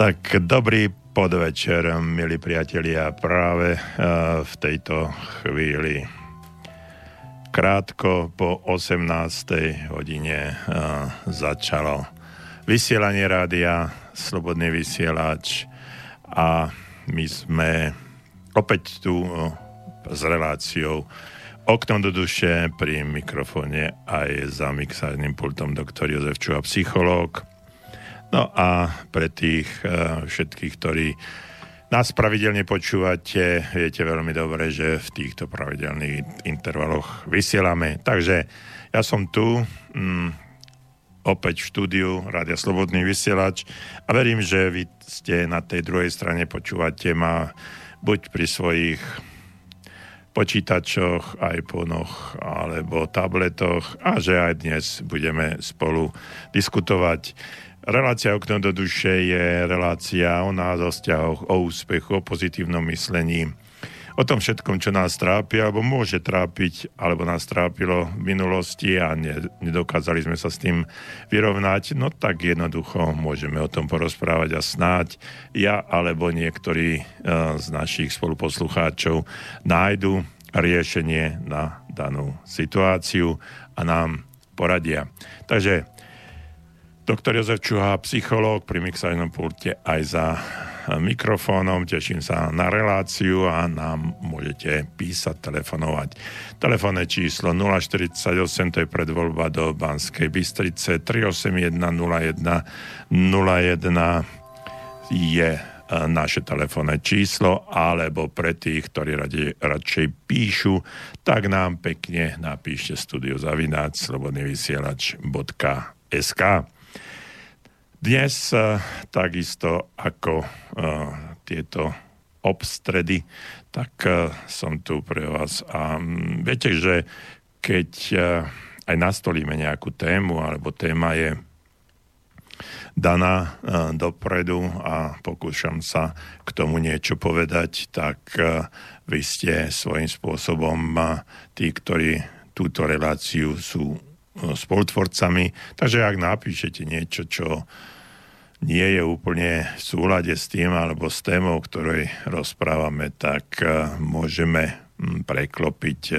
Tak dobrý podvečer, milí priatelia, práve uh, v tejto chvíli krátko po 18. hodine uh, začalo vysielanie rádia, slobodný vysielač a my sme opäť tu uh, s reláciou Oknom do duše pri mikrofóne aj za mixárnym pultom doktor Jozef Čuha, psychológ. No a pre tých uh, všetkých, ktorí nás pravidelne počúvate, viete veľmi dobre, že v týchto pravidelných intervaloch vysielame. Takže ja som tu, mm, opäť v štúdiu Rádia Slobodný vysielač a verím, že vy ste na tej druhej strane počúvate ma buď pri svojich počítačoch, iPhonoch alebo tabletoch a že aj dnes budeme spolu diskutovať. Relácia Okno do duše je relácia o nás, o vzťahoch, o úspechu, o pozitívnom myslení, o tom všetkom, čo nás trápi, alebo môže trápiť, alebo nás trápilo v minulosti a ne, nedokázali sme sa s tým vyrovnať, no tak jednoducho môžeme o tom porozprávať a snáď ja alebo niektorí uh, z našich spoluposlucháčov nájdu riešenie na danú situáciu a nám poradia. Takže doktor Jozef Čuha, psychológ pri mixajnom pulte aj za mikrofónom, teším sa na reláciu a nám môžete písať, telefonovať. Telefónne číslo 048, to je predvoľba do Banskej Bystrice, 381 01 01 je e, naše telefónne číslo, alebo pre tých, ktorí radi, radšej píšu, tak nám pekne napíšte studio zavináč slobodnyvysielač.sk. Dnes uh, takisto ako uh, tieto obstredy, tak uh, som tu pre vás. A um, viete, že keď aj nastolíme nejakú tému, alebo téma je daná dopredu a pokúšam sa k tomu niečo povedať, tak vy ste svojím spôsobom tí, ktorí túto reláciu sú spolutvorcami. Takže ak napíšete niečo, čo nie je úplne v súlade s tým alebo s témou, ktorej rozprávame, tak e, môžeme preklopiť e,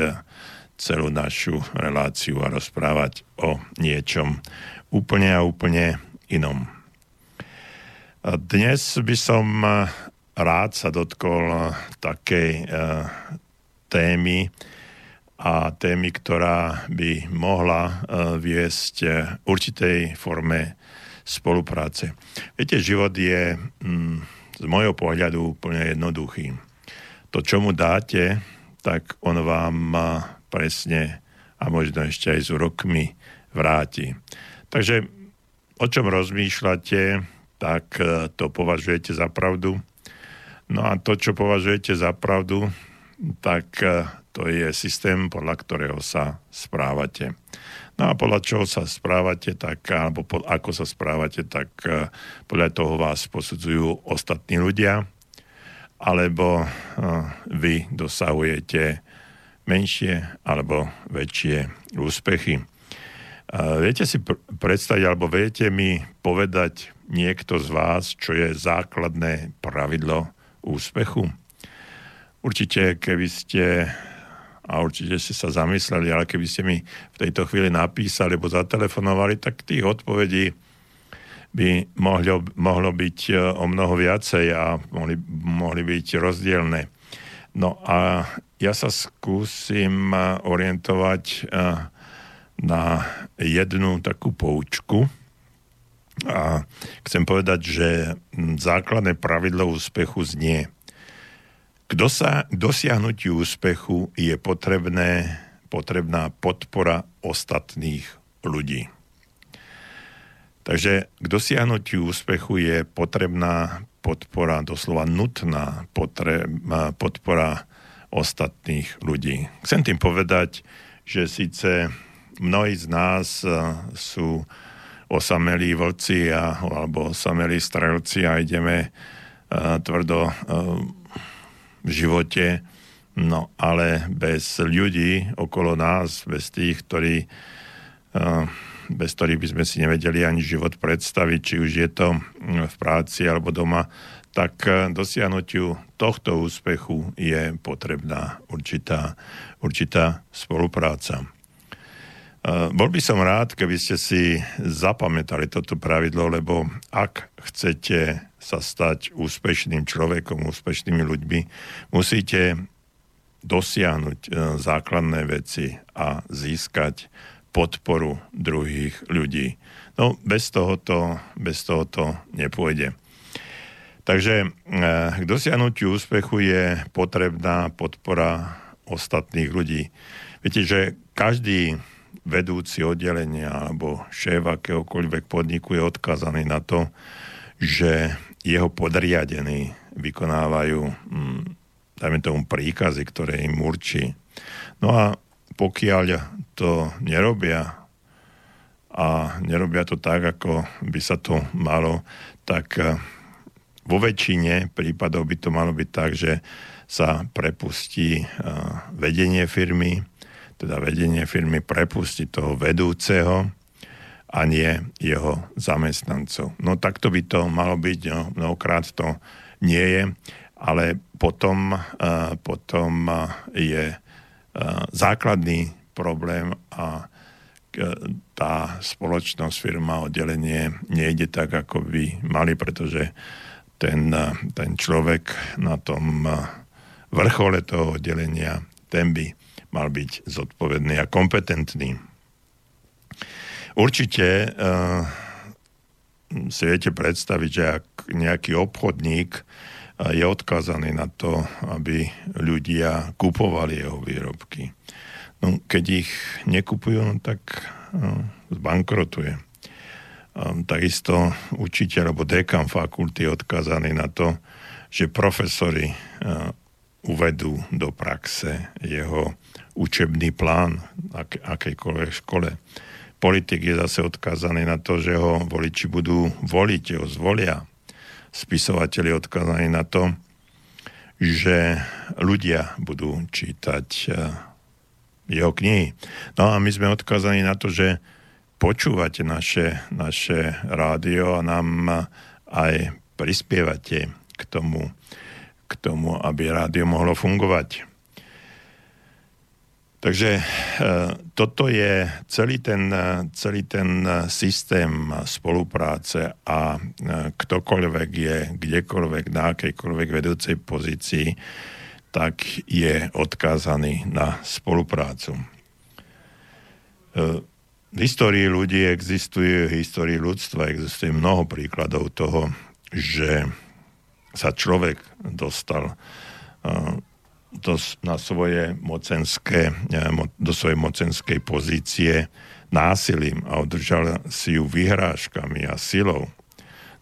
celú našu reláciu a rozprávať o niečom úplne a úplne inom. Dnes by som e, rád sa dotkol takej témy a témy, ktorá by mohla viesť určitej forme spolupráce. Viete, život je mm, z môjho pohľadu úplne jednoduchý. To, čo mu dáte, tak on vám presne a možno ešte aj s rokmi vráti. Takže o čom rozmýšľate, tak e, to považujete za pravdu. No a to, čo považujete za pravdu, tak e, to je systém, podľa ktorého sa správate. No a podľa čoho sa správate, tak, alebo po, ako sa správate, tak uh, podľa toho vás posudzujú ostatní ľudia, alebo uh, vy dosahujete menšie alebo väčšie úspechy. Viete si pr- predstaviť, alebo viete mi povedať niekto z vás, čo je základné pravidlo úspechu? Určite, keby ste a určite ste sa zamysleli, ale keby ste mi v tejto chvíli napísali alebo zatelefonovali, tak tých odpovedí by mohlo, mohlo byť e, o mnoho viacej a mohli, mohli byť rozdielne. No a ja sa skúsim e, orientovať e, na jednu takú poučku. A chcem povedať, že základné pravidlo úspechu znie – k dosa- dosiahnutiu úspechu je potrebné, potrebná podpora ostatných ľudí. Takže k dosiahnutiu úspechu je potrebná podpora, doslova nutná potreba, podpora ostatných ľudí. Chcem tým povedať, že síce mnohí z nás e, sú osamelí vlci a, alebo osamelí strelci a ideme uh, tvrdo v živote, no ale bez ľudí okolo nás, bez tých, ktorí uh, bez ktorých by sme si nevedeli ani život predstaviť, či už je to v práci alebo doma, tak dosiahnutiu tohto úspechu je potrebná určitá, určitá spolupráca. Bol by som rád, keby ste si zapamätali toto pravidlo, lebo ak chcete sa stať úspešným človekom, úspešnými ľuďmi, musíte dosiahnuť e, základné veci a získať podporu druhých ľudí. No, bez tohoto, bez tohoto nepôjde. Takže e, k dosiahnutiu úspechu je potrebná podpora ostatných ľudí. Viete, že každý vedúci oddelenia alebo šéf akéhokoľvek podniku je odkazaný na to, že jeho podriadení vykonávajú, hm, dajme tomu, príkazy, ktoré im určí. No a pokiaľ to nerobia a nerobia to tak, ako by sa to malo, tak eh, vo väčšine prípadov by to malo byť tak, že sa prepustí eh, vedenie firmy, teda vedenie firmy prepustí toho vedúceho a nie jeho zamestnancov. No takto by to malo byť, no, mnohokrát to nie je, ale potom, uh, potom je uh, základný problém a tá spoločnosť, firma, oddelenie nejde tak, ako by mali, pretože ten, ten človek na tom vrchole toho oddelenia, ten by mal byť zodpovedný a kompetentný. Určite uh, si viete predstaviť, že ak nejaký obchodník uh, je odkázaný na to, aby ľudia kupovali jeho výrobky. No, keď ich nekupujú, no, tak uh, zbankrotuje. Um, takisto učiteľ alebo dekan fakulty je odkázaný na to, že profesori uh, uvedú do praxe jeho učebný plán ak, akejkoľvek škole. Politik je zase odkázaný na to, že ho voliči budú voliť, ho zvolia. Spisovateľ je odkázaný na to, že ľudia budú čítať eh, jeho knihy. No a my sme odkázaní na to, že počúvate naše, naše rádio a nám aj prispievate k tomu, k tomu, aby rádio mohlo fungovať. Takže e, toto je celý ten, e, celý ten e, systém spolupráce a ktokoľvek je kdekoľvek na akejkoľvek vedúcej pozícii, tak je odkázaný na spoluprácu. V histórii ľudí existuje, v histórii ľudstva existuje mnoho príkladov toho, že sa človek dostal do, na svoje mocenské, do svojej mocenskej pozície násilím a udržal si ju vyhrážkami a silou.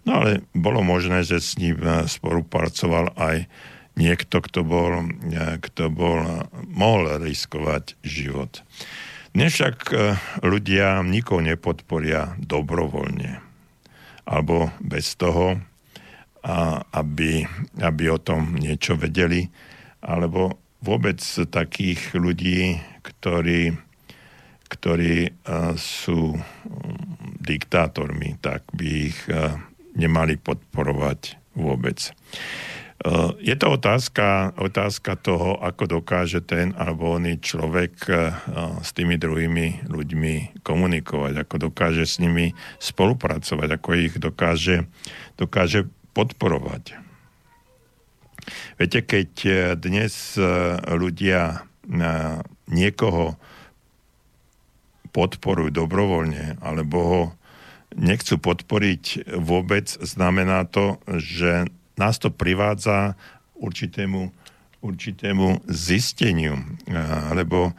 No ale bolo možné, že s ním e, spolupracoval aj niekto, kto bol, e, kto bol, mohol riskovať život. Dnes však e, ľudia nikoho nepodporia dobrovoľne alebo bez toho, aby, aby o tom niečo vedeli alebo vôbec takých ľudí, ktorí, ktorí sú diktátormi, tak by ich nemali podporovať vôbec. Je to otázka, otázka toho, ako dokáže ten alebo oný človek s tými druhými ľuďmi komunikovať, ako dokáže s nimi spolupracovať, ako ich dokáže, dokáže podporovať. Viete, keď e, dnes e, ľudia e, niekoho podporujú dobrovoľne, alebo ho nechcú podporiť vôbec, znamená to, že nás to privádza určitému, určitému zisteniu, alebo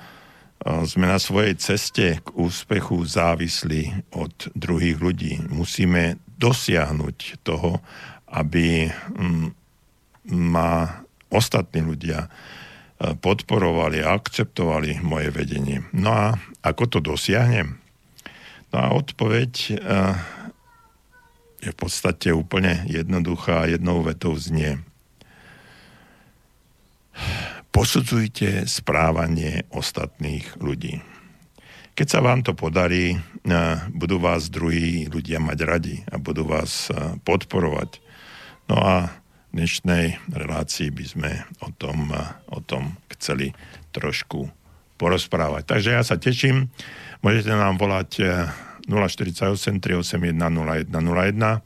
sme na svojej ceste k úspechu závislí od druhých ľudí. Musíme dosiahnuť toho, aby mm, ma ostatní ľudia e, podporovali a akceptovali moje vedenie. No a ako to dosiahnem? No a odpoveď e, je v podstate úplne jednoduchá a jednou vetou znie. Posudzujte správanie ostatných ľudí. Keď sa vám to podarí, budú vás druhí ľudia mať radi a budú vás podporovať. No a dnešnej relácii by sme o tom, o tom chceli trošku porozprávať. Takže ja sa teším. Môžete nám volať 048 381 0101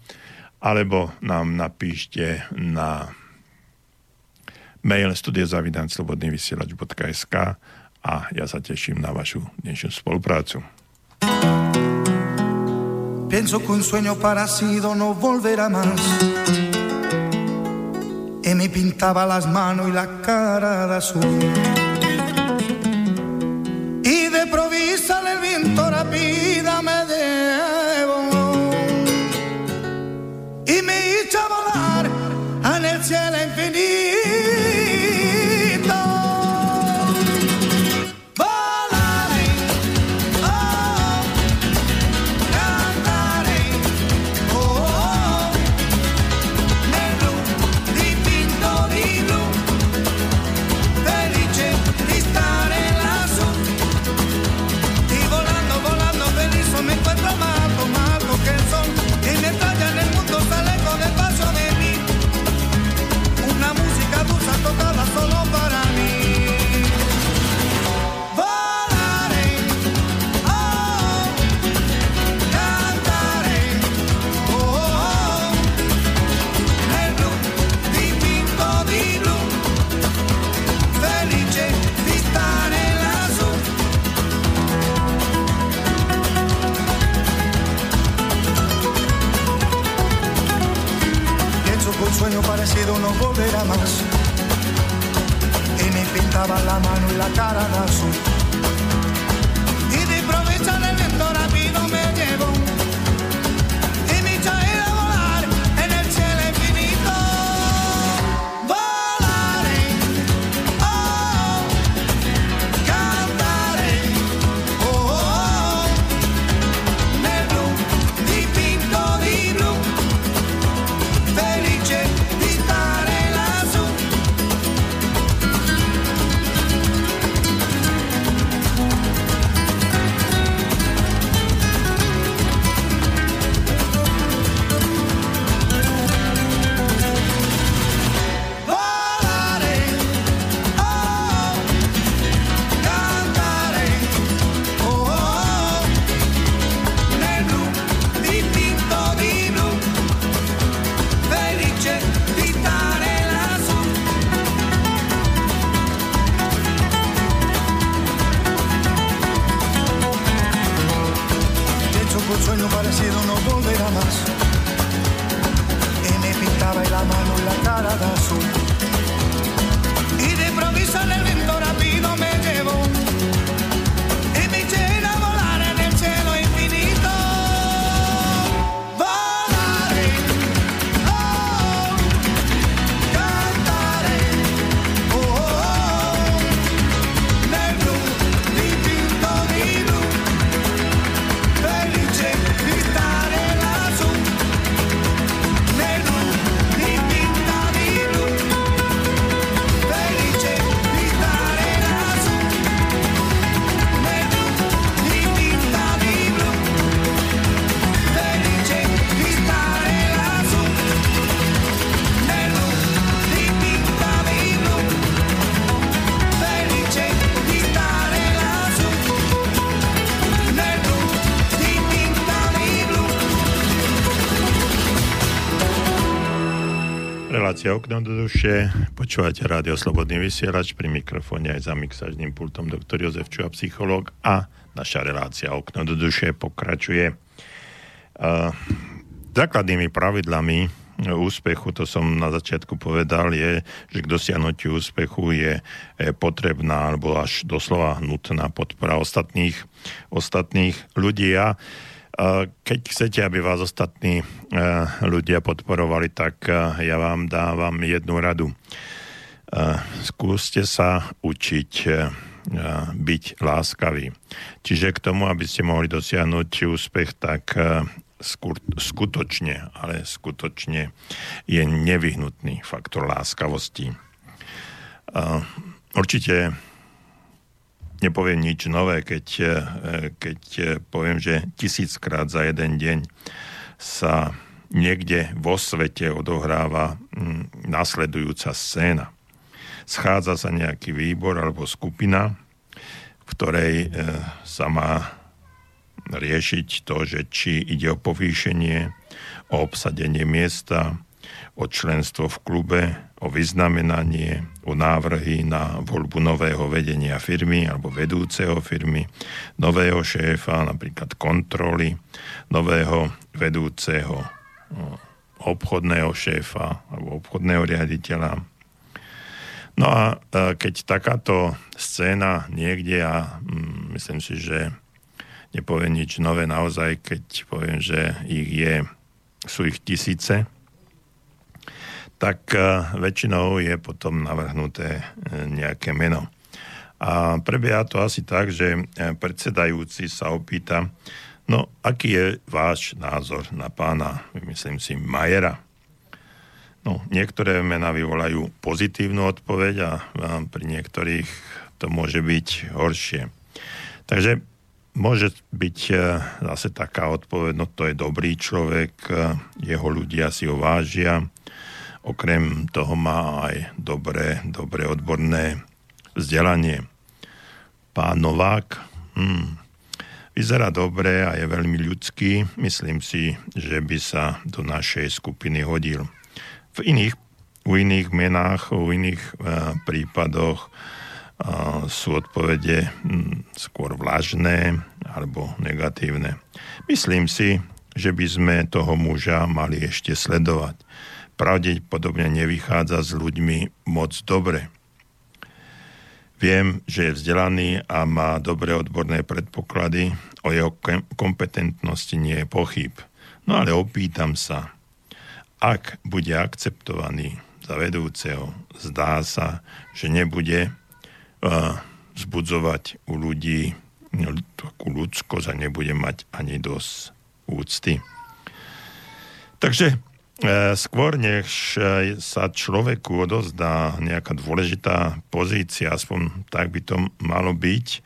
alebo nám napíšte na mail studiozavidanslobodnyvysielač.sk a ja sa teším na vašu dnešnú spoluprácu. Pienso que un sueño parecido no volverá más. Y me pintaba las manos y la cara de azul. Relácia Okno do duše. Počúvate rádio Slobodný vysielač pri mikrofóne aj za mixažným pultom doktor Jozef Čuha, psychológ a naša relácia Okno do duše pokračuje. Uh, základnými pravidlami úspechu, to som na začiatku povedal, je, že k dosiahnutiu úspechu je potrebná alebo až doslova nutná podpora ostatných, ostatných ľudí. A keď chcete, aby vás ostatní e, ľudia podporovali, tak e, ja vám dávam jednu radu. E, skúste sa učiť byť láskavý. Čiže k tomu, aby ste mohli dosiahnuť úspech, tak skutočne, ale skutočne je nevyhnutný faktor láskavosti. Určite nepoviem nič nové, keď, keď poviem, že tisíckrát za jeden deň sa niekde vo svete odohráva nasledujúca scéna. Schádza sa nejaký výbor alebo skupina, v ktorej e, sa má riešiť to, že či ide o povýšenie, o obsadenie miesta, o členstvo v klube, o vyznamenanie, o návrhy na voľbu nového vedenia firmy alebo vedúceho firmy, nového šéfa, napríklad kontroly, nového vedúceho obchodného šéfa alebo obchodného riaditeľa. No a keď takáto scéna niekde, a mm, myslím si, že nepoviem nič nové naozaj, keď poviem, že ich je, sú ich tisíce, tak väčšinou je potom navrhnuté e, nejaké meno. A prebieha to asi tak, že e, predsedajúci sa opýta, No, aký je váš názor na pána, myslím si, Majera? No, niektoré mená vyvolajú pozitívnu odpoveď a, pri niektorých to môže byť horšie. Takže môže byť zase taká odpoveď, no to je dobrý človek, jeho ľudia si ho vážia, okrem toho má aj dobré, dobré odborné vzdelanie. Pán Novák, hmm, Vyzerá dobre a je veľmi ľudský. Myslím si, že by sa do našej skupiny hodil. V iných, u iných menách, u iných uh, prípadoch uh, sú odpovede um, skôr vlažné alebo negatívne. Myslím si, že by sme toho muža mali ešte sledovať. Pravdepodobne nevychádza s ľuďmi moc dobre. Viem, že je vzdelaný a má dobré odborné predpoklady, o jeho kompetentnosti nie je pochyb. No ale opýtam sa, ak bude akceptovaný za vedúceho, zdá sa, že nebude uh, zbudzovať u ľudí no, takú ľudskosť a nebude mať ani dosť úcty. Takže skôr než e, sa človeku odozdá nejaká dôležitá pozícia, aspoň tak by to malo byť, e,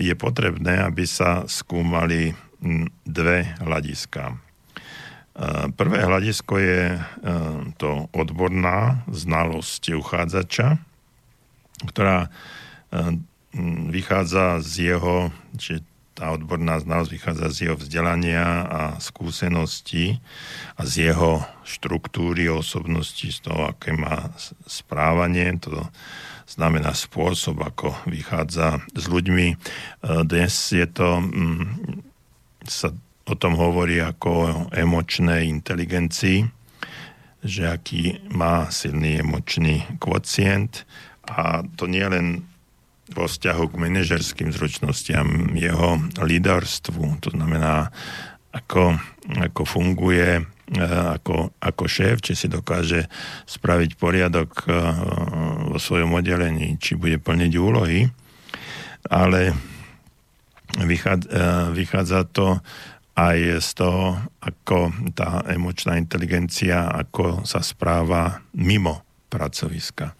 je potrebné, aby sa skúmali dve hľadiska. Prvé hľadisko je to odborná znalosť uchádzača, ktorá vychádza z jeho, či tá odborná znalosť vychádza z jeho vzdelania a skúseností a z jeho štruktúry osobnosti, z toho, aké má správanie, to znamená spôsob, ako vychádza s ľuďmi. E, dnes je to, mm, sa o tom hovorí ako o emočnej inteligencii, že aký má silný emočný kvocient a to nie len vo vzťahu k manažerským zručnostiam, jeho líderstvu, to znamená, ako, ako funguje e, ako, ako šéf, či si dokáže spraviť poriadok e, vo svojom oddelení, či bude plniť úlohy, ale e, vychádza to aj z toho, ako tá emočná inteligencia, ako sa správa mimo pracoviska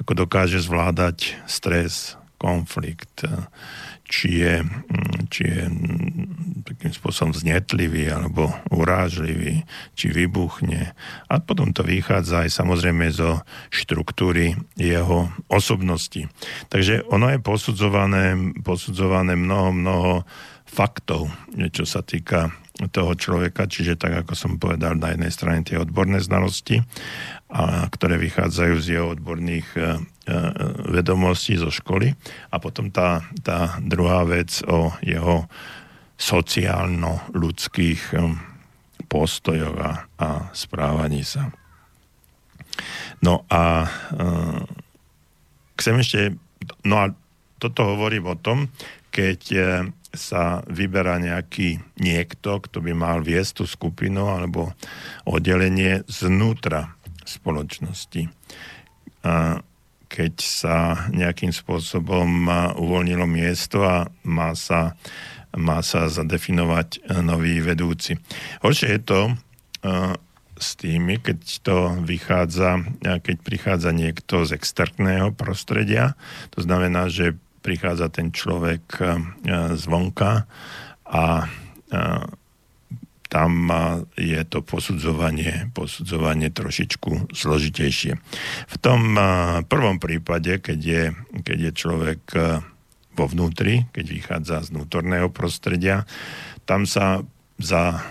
ako dokáže zvládať stres, konflikt, či je, či je takým spôsobom znetlivý alebo urážlivý, či vybuchne. A potom to vychádza aj samozrejme zo štruktúry jeho osobnosti. Takže ono je posudzované, posudzované mnoho, mnoho faktov, čo sa týka toho človeka, čiže tak, ako som povedal, na jednej strane tie odborné znalosti, a, ktoré vychádzajú z jeho odborných e, e, vedomostí zo školy a potom tá, tá druhá vec o jeho sociálno-ľudských e, postojoch a, a správaní sa. No a chcem ešte, no a toto hovorím o tom, keď sa vyberá nejaký niekto, kto by mal viesť tú skupinu alebo oddelenie znútra spoločnosti. A keď sa nejakým spôsobom uvoľnilo miesto a má sa, má sa zadefinovať nový vedúci. Horšie je to s tými, keď to vychádza, keď prichádza niekto z externého prostredia, to znamená, že prichádza ten človek zvonka a tam je to posudzovanie, posudzovanie trošičku zložitejšie. V tom prvom prípade, keď je, keď je človek vo vnútri, keď vychádza z vnútorného prostredia, tam sa za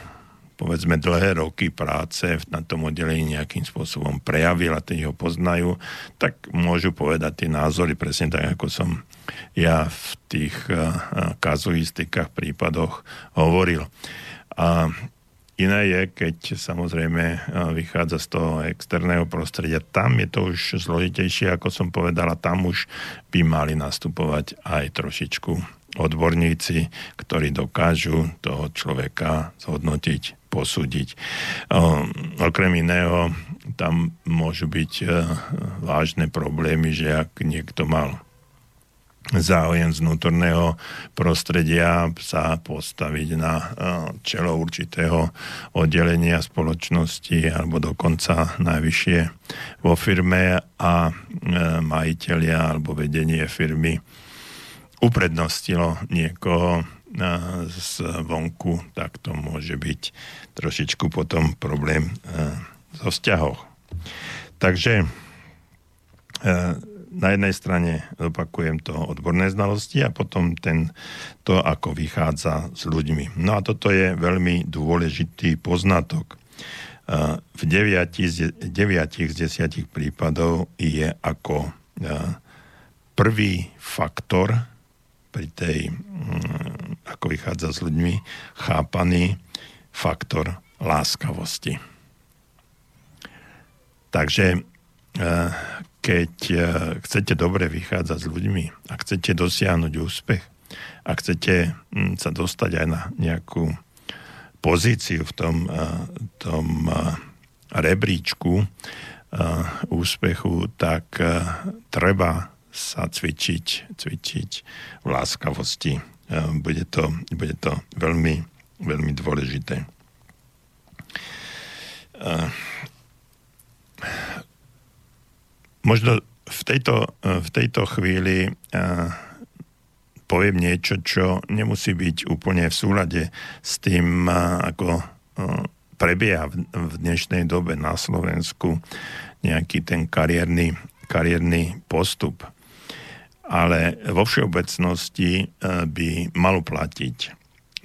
povedzme dlhé roky práce na tom oddelení nejakým spôsobom prejavil a tí ho poznajú, tak môžu povedať tie názory presne tak, ako som ja v tých kazuistikách, prípadoch hovoril. A iné je, keď samozrejme vychádza z toho externého prostredia. Tam je to už zložitejšie, ako som povedala, tam už by mali nastupovať aj trošičku odborníci, ktorí dokážu toho človeka zhodnotiť, posúdiť. Okrem iného, tam môžu byť vážne problémy, že ak niekto mal záujem z vnútorného prostredia sa postaviť na eh, čelo určitého oddelenia spoločnosti alebo dokonca najvyššie vo firme a eh, majiteľia alebo vedenie firmy uprednostilo niekoho eh, z vonku, tak to môže byť trošičku potom problém zo vzťahoch. Takže na jednej strane opakujem to odborné znalosti a potom ten, to, ako vychádza s ľuďmi. No a toto je veľmi dôležitý poznatok. V 9 z 10 prípadov je ako prvý faktor pri tej, ako vychádza s ľuďmi, chápaný faktor láskavosti. Takže keď e, chcete dobre vychádzať s ľuďmi a chcete dosiahnuť úspech a chcete mm, sa dostať aj na nejakú pozíciu v tom, e, tom e, rebríčku úspechu, tak treba sa cvičiť, cvičiť v láskavosti. Bude to, bude to veľmi, veľmi dôležité Možno v tejto, v tejto chvíli uh, poviem niečo, čo nemusí byť úplne v súlade s tým, uh, ako prebieha v, dnešnej dobe na Slovensku nejaký ten kariérny, kariérny postup. Ale vo všeobecnosti by malo platiť,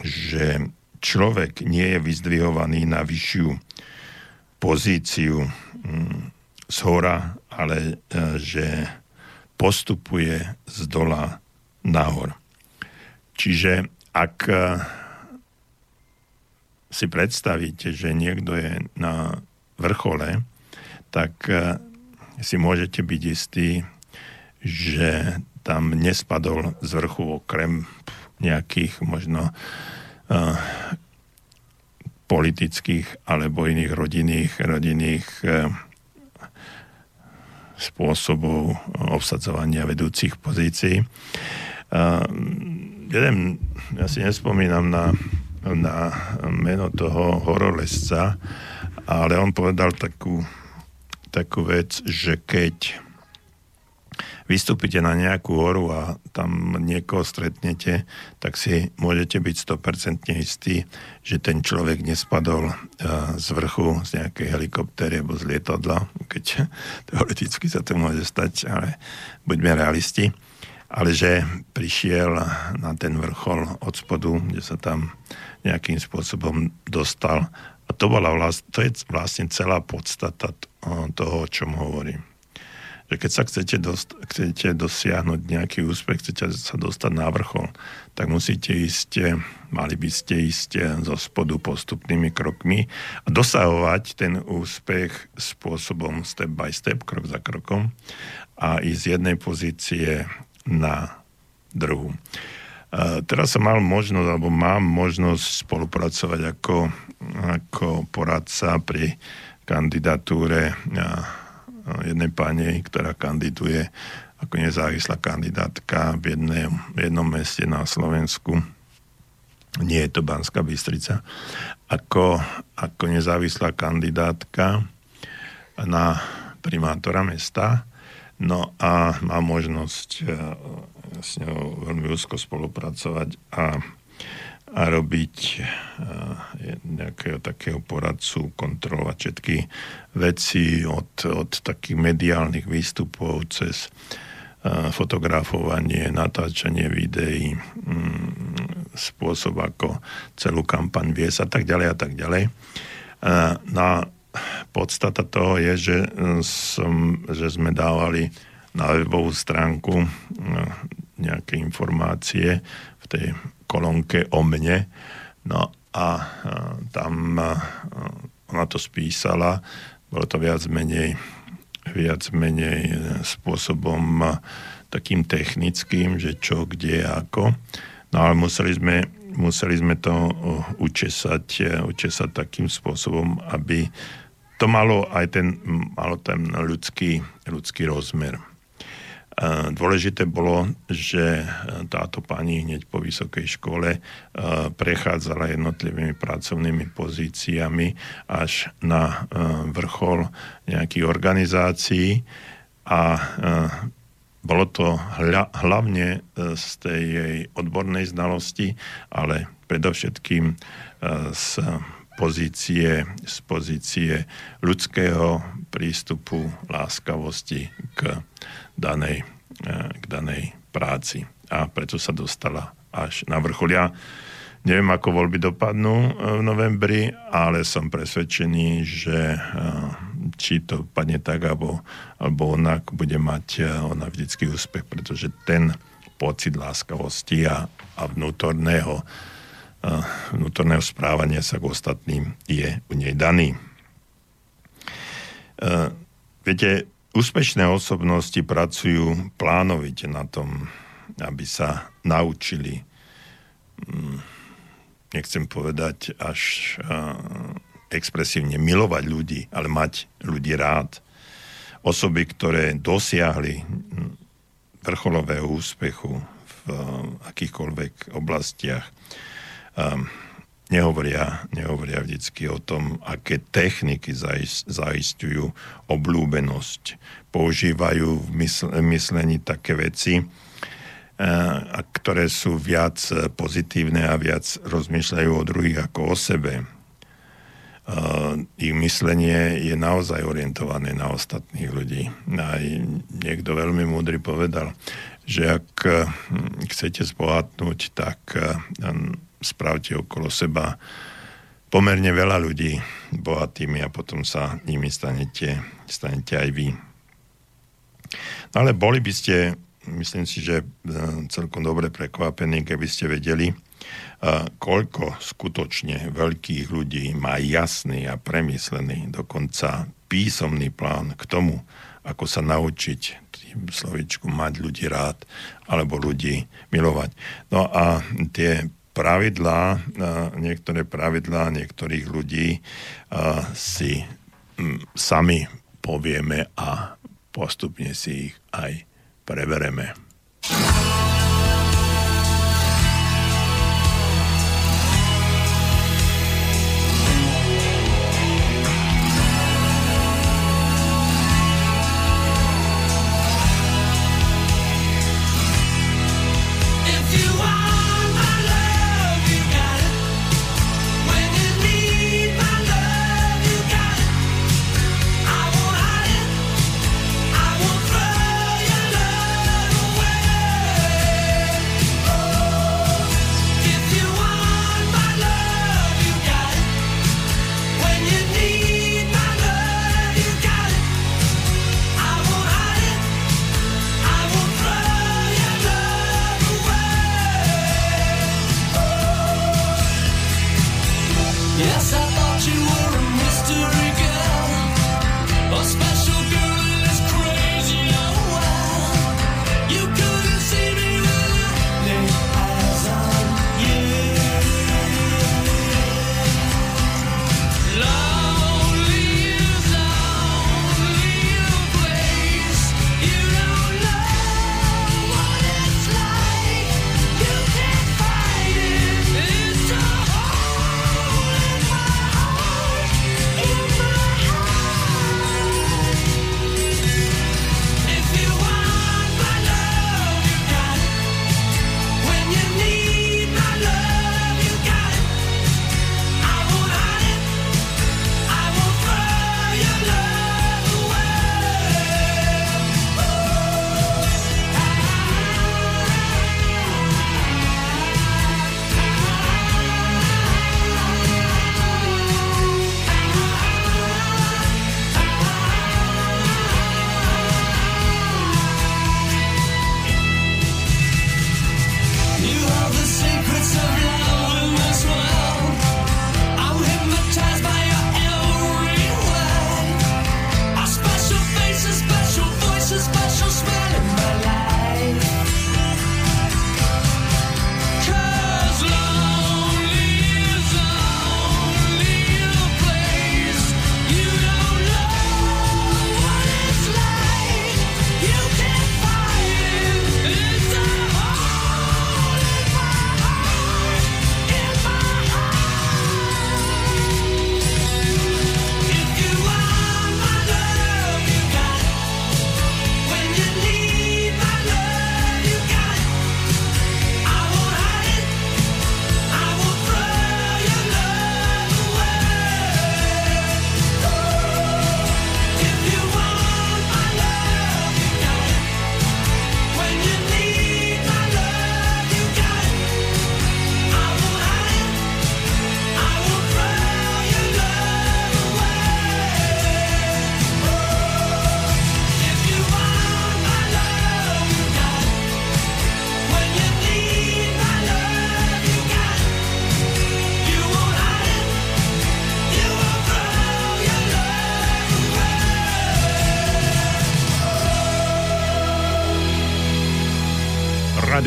že človek nie je vyzdvihovaný na vyššiu pozíciu um, z hora ale e, že postupuje z dola nahor. Čiže ak e, si predstavíte, že niekto je na vrchole, tak e, si môžete byť istí, že tam nespadol z vrchu okrem nejakých možno uh, politických alebo iných rodinných, rodinných uh, spôsobov obsadzovania vedúcich pozícií. A jeden, ja si nespomínam na, na meno toho horolesca, ale on povedal takú, takú vec, že keď vystúpite na nejakú horu a tam niekoho stretnete, tak si môžete byť 100% istí, že ten človek nespadol z vrchu z nejakej helikoptéry alebo z lietadla, keď teoreticky sa to môže stať, ale buďme realisti. Ale že prišiel na ten vrchol od spodu, kde sa tam nejakým spôsobom dostal. A to, bola vlast, to je vlastne celá podstata toho, o čom hovorím že keď sa chcete, dost, chcete dosiahnuť nejaký úspech, chcete sa dostať na vrchol, tak musíte ísť, mali by ste ísť zo spodu postupnými krokmi a dosahovať ten úspech spôsobom step by step, krok za krokom a ísť z jednej pozície na druhú. Teraz som mal možnosť, alebo mám možnosť spolupracovať ako, ako poradca pri kandidatúre jednej pani, ktorá kandiduje ako nezávislá kandidátka v, jednej, jednom meste na Slovensku. Nie je to Banská Bystrica. Ako, ako nezávislá kandidátka na primátora mesta. No a má možnosť e, s ňou veľmi úzko spolupracovať a, a robiť e, nejakého takého poradcu, kontrolovať všetky veci od, od takých mediálnych výstupov cez fotografovanie, natáčanie videí, mm, spôsob, ako celú kampaň viesť a tak ďalej a tak ďalej. Na podstata toho je, že, som, že sme dávali na webovú stránku nejaké informácie v tej kolónke o mne. No a tam ona to spísala, bolo to viac menej viac menej spôsobom takým technickým, že čo, kde, ako. No ale museli sme, museli sme to učesať, učesať takým spôsobom, aby to malo aj ten, malo ten ľudský, ľudský rozmer. Dôležité bolo, že táto pani hneď po vysokej škole prechádzala jednotlivými pracovnými pozíciami až na vrchol nejakých organizácií. A bolo to hlavne z tej jej odbornej znalosti, ale predovšetkým z pozície, z pozície ľudského prístupu, láskavosti k danej, e, k danej práci. A preto sa dostala až na vrchol. Ja neviem, ako voľby dopadnú e, v novembri, ale som presvedčený, že e, či to padne tak, alebo, alebo onak, bude mať ona vždycky úspech, pretože ten pocit láskavosti a, a vnútorného, vnútorného správania sa k ostatným je u nej daný. Viete, Úspešné osobnosti pracujú plánovite na tom, aby sa naučili, mm, nechcem povedať až expresívne milovať ľudí, ale mať ľudí rád. Osoby, ktoré dosiahli mm, vrcholového úspechu v akýchkoľvek oblastiach, nehovoria, nehovoria vždycky o tom, aké techniky zaistujú oblúbenosť. Používajú v myslení také veci, ktoré sú viac pozitívne a viac rozmýšľajú o druhých ako o sebe. Ich myslenie je naozaj orientované na ostatných ľudí. Aj niekto veľmi múdry povedal, že ak chcete zbohatnúť, tak spravte okolo seba pomerne veľa ľudí bohatými a potom sa nimi stanete, stanete aj vy. No ale boli by ste, myslím si, že e, celkom dobre prekvapení, keby ste vedeli, koľko skutočne veľkých ľudí má jasný a premyslený, dokonca písomný plán k tomu, ako sa naučiť slovičku mať ľudí rád alebo ľudí milovať. No a tie pravidlá, niektoré pravidlá niektorých ľudí si sami povieme a postupne si ich aj prebereme.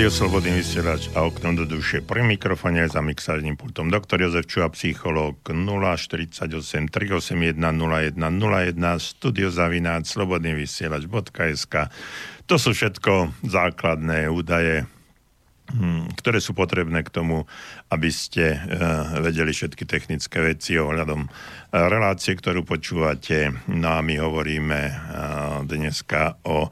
Rádio Slobodný vysielač a okno do duše pri mikrofóne za mixážnym pultom doktor Jozef Čuha, psychológ 048 381 0101 studio zavináč slobodný vysielač.sk To sú všetko základné údaje, hm, ktoré sú potrebné k tomu, aby ste uh, vedeli všetky technické veci ohľadom uh, relácie, ktorú počúvate. No a my hovoríme uh, dneska o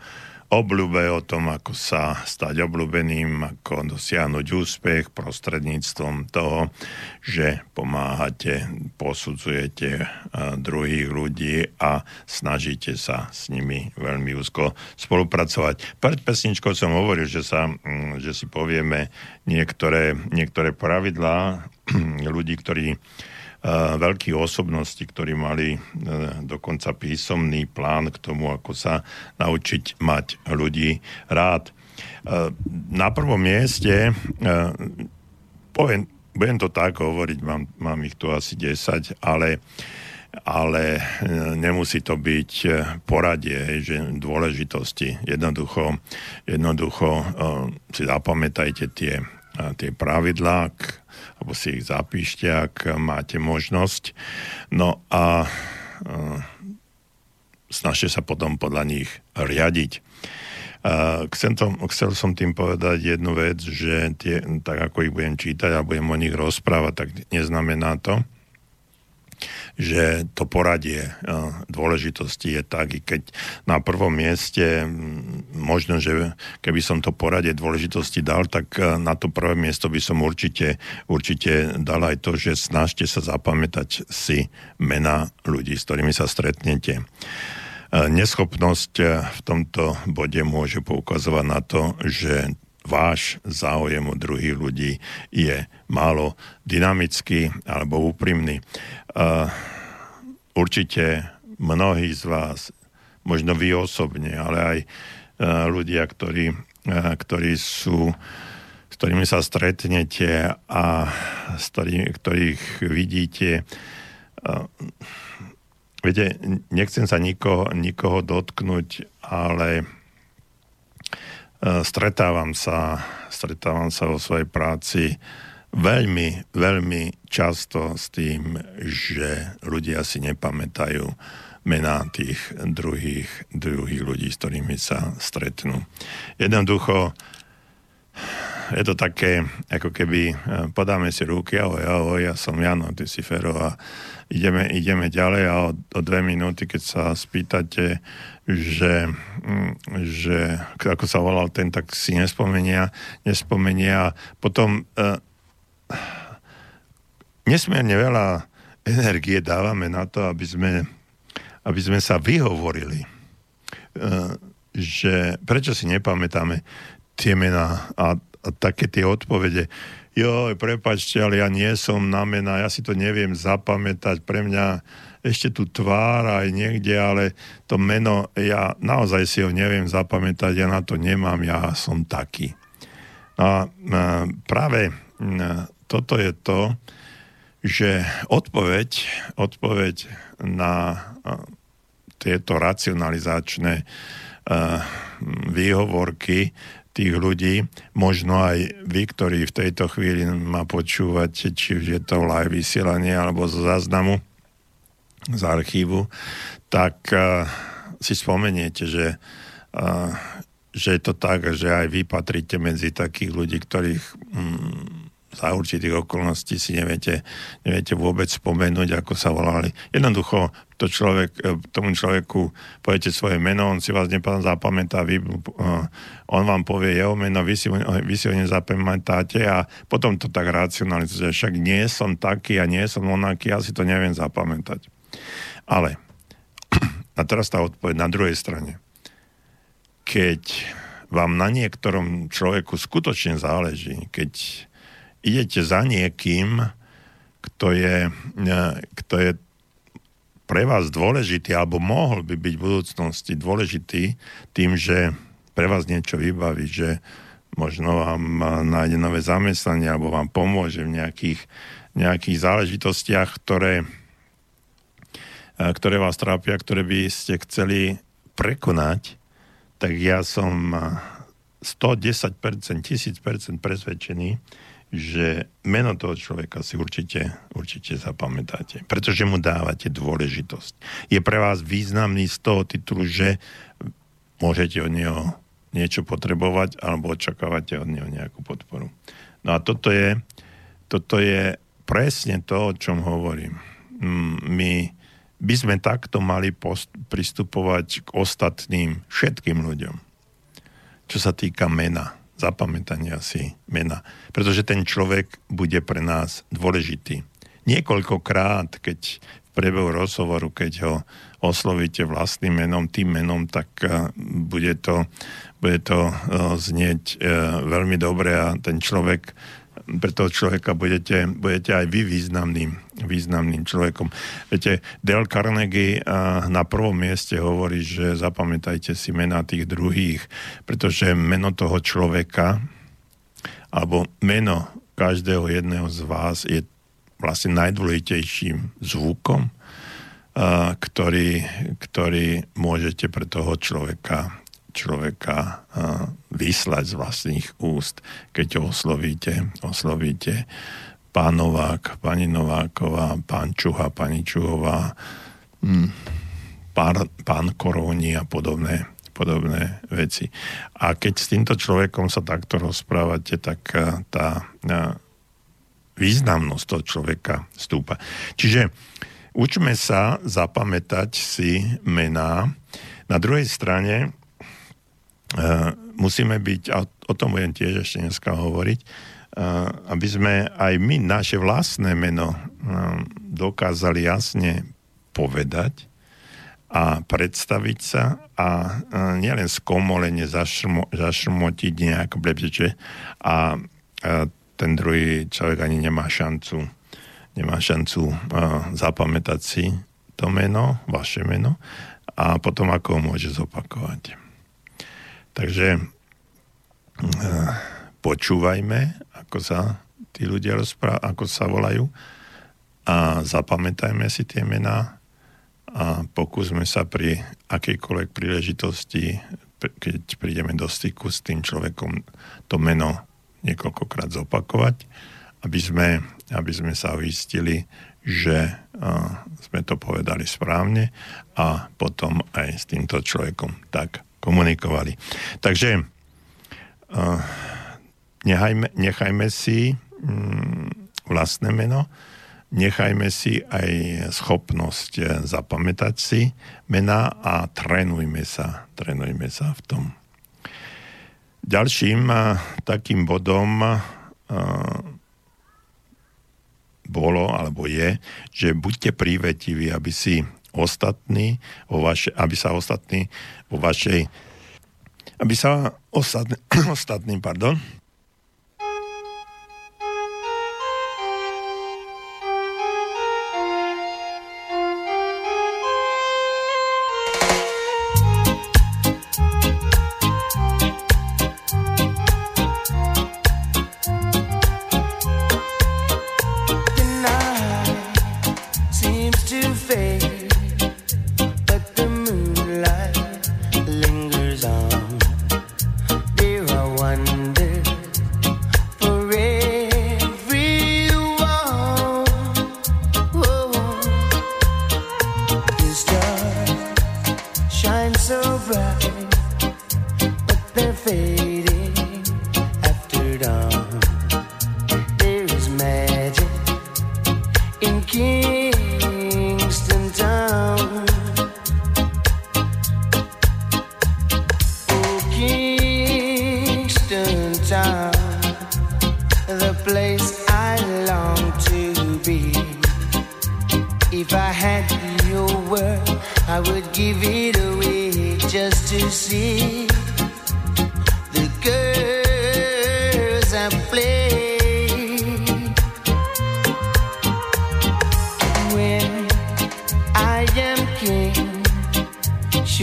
obľúbe, o tom, ako sa stať obľúbeným, ako dosiahnuť úspech prostredníctvom toho, že pomáhate, posudzujete druhých ľudí a snažíte sa s nimi veľmi úzko spolupracovať. Pred pesničkou som hovoril, že, sa, mm, že si povieme niektoré, niektoré pravidlá ľudí, ktorí veľkých osobností, ktorí mali e, dokonca písomný plán k tomu, ako sa naučiť mať ľudí rád. E, na prvom mieste, poviem, budem to tak hovoriť, mám, mám ich tu asi 10, ale ale nemusí to byť poradie, že dôležitosti. Jednoducho, jednoducho si zapamätajte tie, tie pravidlá, alebo si ich zapíšte, ak máte možnosť. No a snažte sa potom podľa nich riadiť. Chcem, to, chcel som tým povedať jednu vec, že tie, tak ako ich budem čítať a budem o nich rozprávať, tak neznamená to, že to poradie eh, dôležitosti je tak, i keď na prvom mieste možno, že keby som to poradie dôležitosti dal, tak eh, na to prvé miesto by som určite, určite dal aj to, že snažte sa zapamätať si mena ľudí, s ktorými sa stretnete. Eh, neschopnosť v tomto bode môže poukazovať na to, že váš záujem o druhých ľudí je málo dynamický alebo úprimný. Určite mnohí z vás, možno vy osobne, ale aj uh, ľudia, ktorí, uh, ktorí sú s ktorými sa stretnete a s ktorými, ktorých vidíte. Uh, viete, nechcem sa nikoho, nikoho dotknúť, ale stretávam sa, stretávam sa vo svojej práci veľmi, veľmi často s tým, že ľudia si nepamätajú mená tých druhých, druhých ľudí, s ktorými sa stretnú. Jednoducho je to také, ako keby podáme si ruky, ahoj, ahoj, ja som Jano, ty si Fero a ideme, ideme ďalej a o, o dve minúty, keď sa spýtate, že, mm, že ako sa volal ten, tak si nespomenia, nespomenia potom uh, nesmierne veľa energie dávame na to, aby sme, aby sme sa vyhovorili, uh, že prečo si nepamätáme tie mená a, a také tie odpovede jo, prepačte, ale ja nie som na mena, ja si to neviem zapamätať, pre mňa ešte tu tvár aj niekde, ale to meno, ja naozaj si ho neviem zapamätať, ja na to nemám, ja som taký. A práve toto je to, že odpoveď, odpoveď na tieto racionalizačné výhovorky tých ľudí, možno aj vy, ktorí v tejto chvíli ma počúvate, či je to live vysielanie alebo zo záznamu, z archívu, tak uh, si spomeniete, že, že je to tak, že aj vy patríte medzi takých ľudí, ktorých um, za určitých okolností si neviete, neviete vôbec spomenúť, ako sa volali. Jednoducho to človek, e, tomu človeku poviete svoje meno, on si vás zapamätá, vy, uh, on vám povie jeho meno, vy si, vy si ho nezapamätáte a potom to tak racionalizuje, však nie som taký a nie som onaký, ja si to neviem zapamätať. Ale, a teraz tá odpoveď na druhej strane. Keď vám na niektorom človeku skutočne záleží, keď idete za niekým, kto je, e, kto je pre vás dôležitý, alebo mohol by byť v budúcnosti dôležitý tým, že pre vás niečo vybaví, že možno vám nájde nové zamestnanie, alebo vám pomôže v nejakých, nejakých záležitostiach, ktoré, e, ktoré vás trápia, ktoré by ste chceli prekonať, tak ja som 110%, 1000% presvedčený, že meno toho človeka si určite, určite zapamätáte, pretože mu dávate dôležitosť. Je pre vás významný z toho titulu, že môžete od neho niečo potrebovať alebo očakávate od neho nejakú podporu. No a toto je, toto je presne to, o čom hovorím. Mm, my by sme takto mali post- pristupovať k ostatným všetkým ľuďom. Čo sa týka mena zapamätania si mena. Pretože ten človek bude pre nás dôležitý. Niekoľkokrát, keď v priebehu rozhovoru, keď ho oslovíte vlastným menom, tým menom, tak uh, bude to, bude to uh, znieť uh, veľmi dobre a ten človek pre toho človeka budete, budete aj vy významným, významným človekom. Viete, Dale Carnegie na prvom mieste hovorí, že zapamätajte si mená tých druhých, pretože meno toho človeka alebo meno každého jedného z vás je vlastne najdôležitejším zvukom, ktorý, ktorý môžete pre toho človeka človeka vyslať z vlastných úst, keď ho oslovíte, oslovíte pán Novák, pani Nováková, pán Čuha, pani Čuhová, hm, pán, pán Koróni a podobné, podobné veci. A keď s týmto človekom sa takto rozprávate, tak tá významnosť toho človeka stúpa. Čiže učme sa zapamätať si mená. Na druhej strane musíme byť, a o tom budem tiež ešte dneska hovoriť, eh, aby sme aj my naše vlastné meno eh, dokázali jasne povedať a predstaviť sa a nielen skomolene zašrmo, zašrmotiť nejak blebčeče a ten druhý človek ani nemá šancu nemá šancu zapamätať si to meno, vaše meno a potom ako ho môže zopakovať. Takže uh, počúvajme, ako sa tí ľudia rozprávajú, ako sa volajú a zapamätajme si tie mená a pokúsme sa pri akejkoľvek príležitosti, keď prídeme do styku s tým človekom, to meno niekoľkokrát zopakovať, aby sme, aby sme sa uistili, že uh, sme to povedali správne a potom aj s týmto človekom. Tak komunikovali. Takže uh, nechajme, nechajme si um, vlastné meno, nechajme si aj schopnosť eh, zapamätať si mená a trénujme sa, trénujme sa v tom. Ďalším uh, takým bodom uh, bolo alebo je, že buďte prívetiví, aby si ostatní, vo vaše, aby sa ostatní vo vašej aby sa ostatní, ostatní pardon,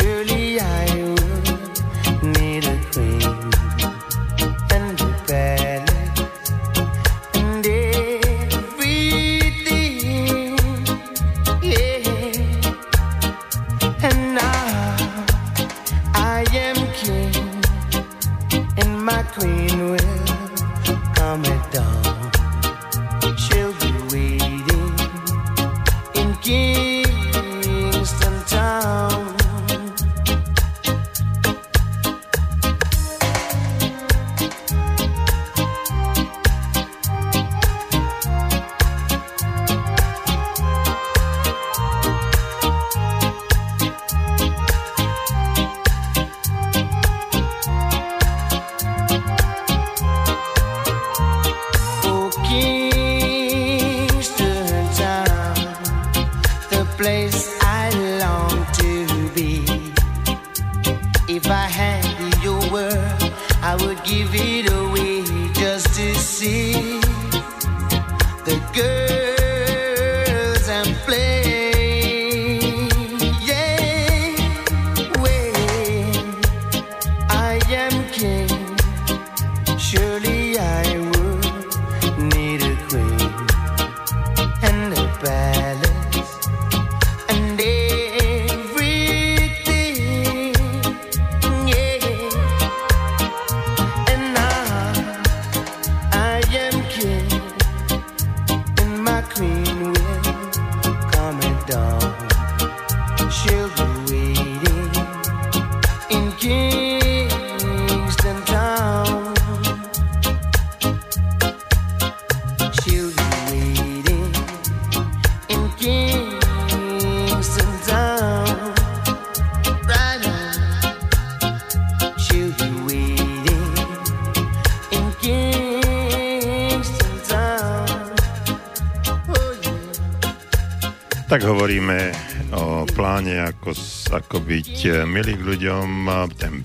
surely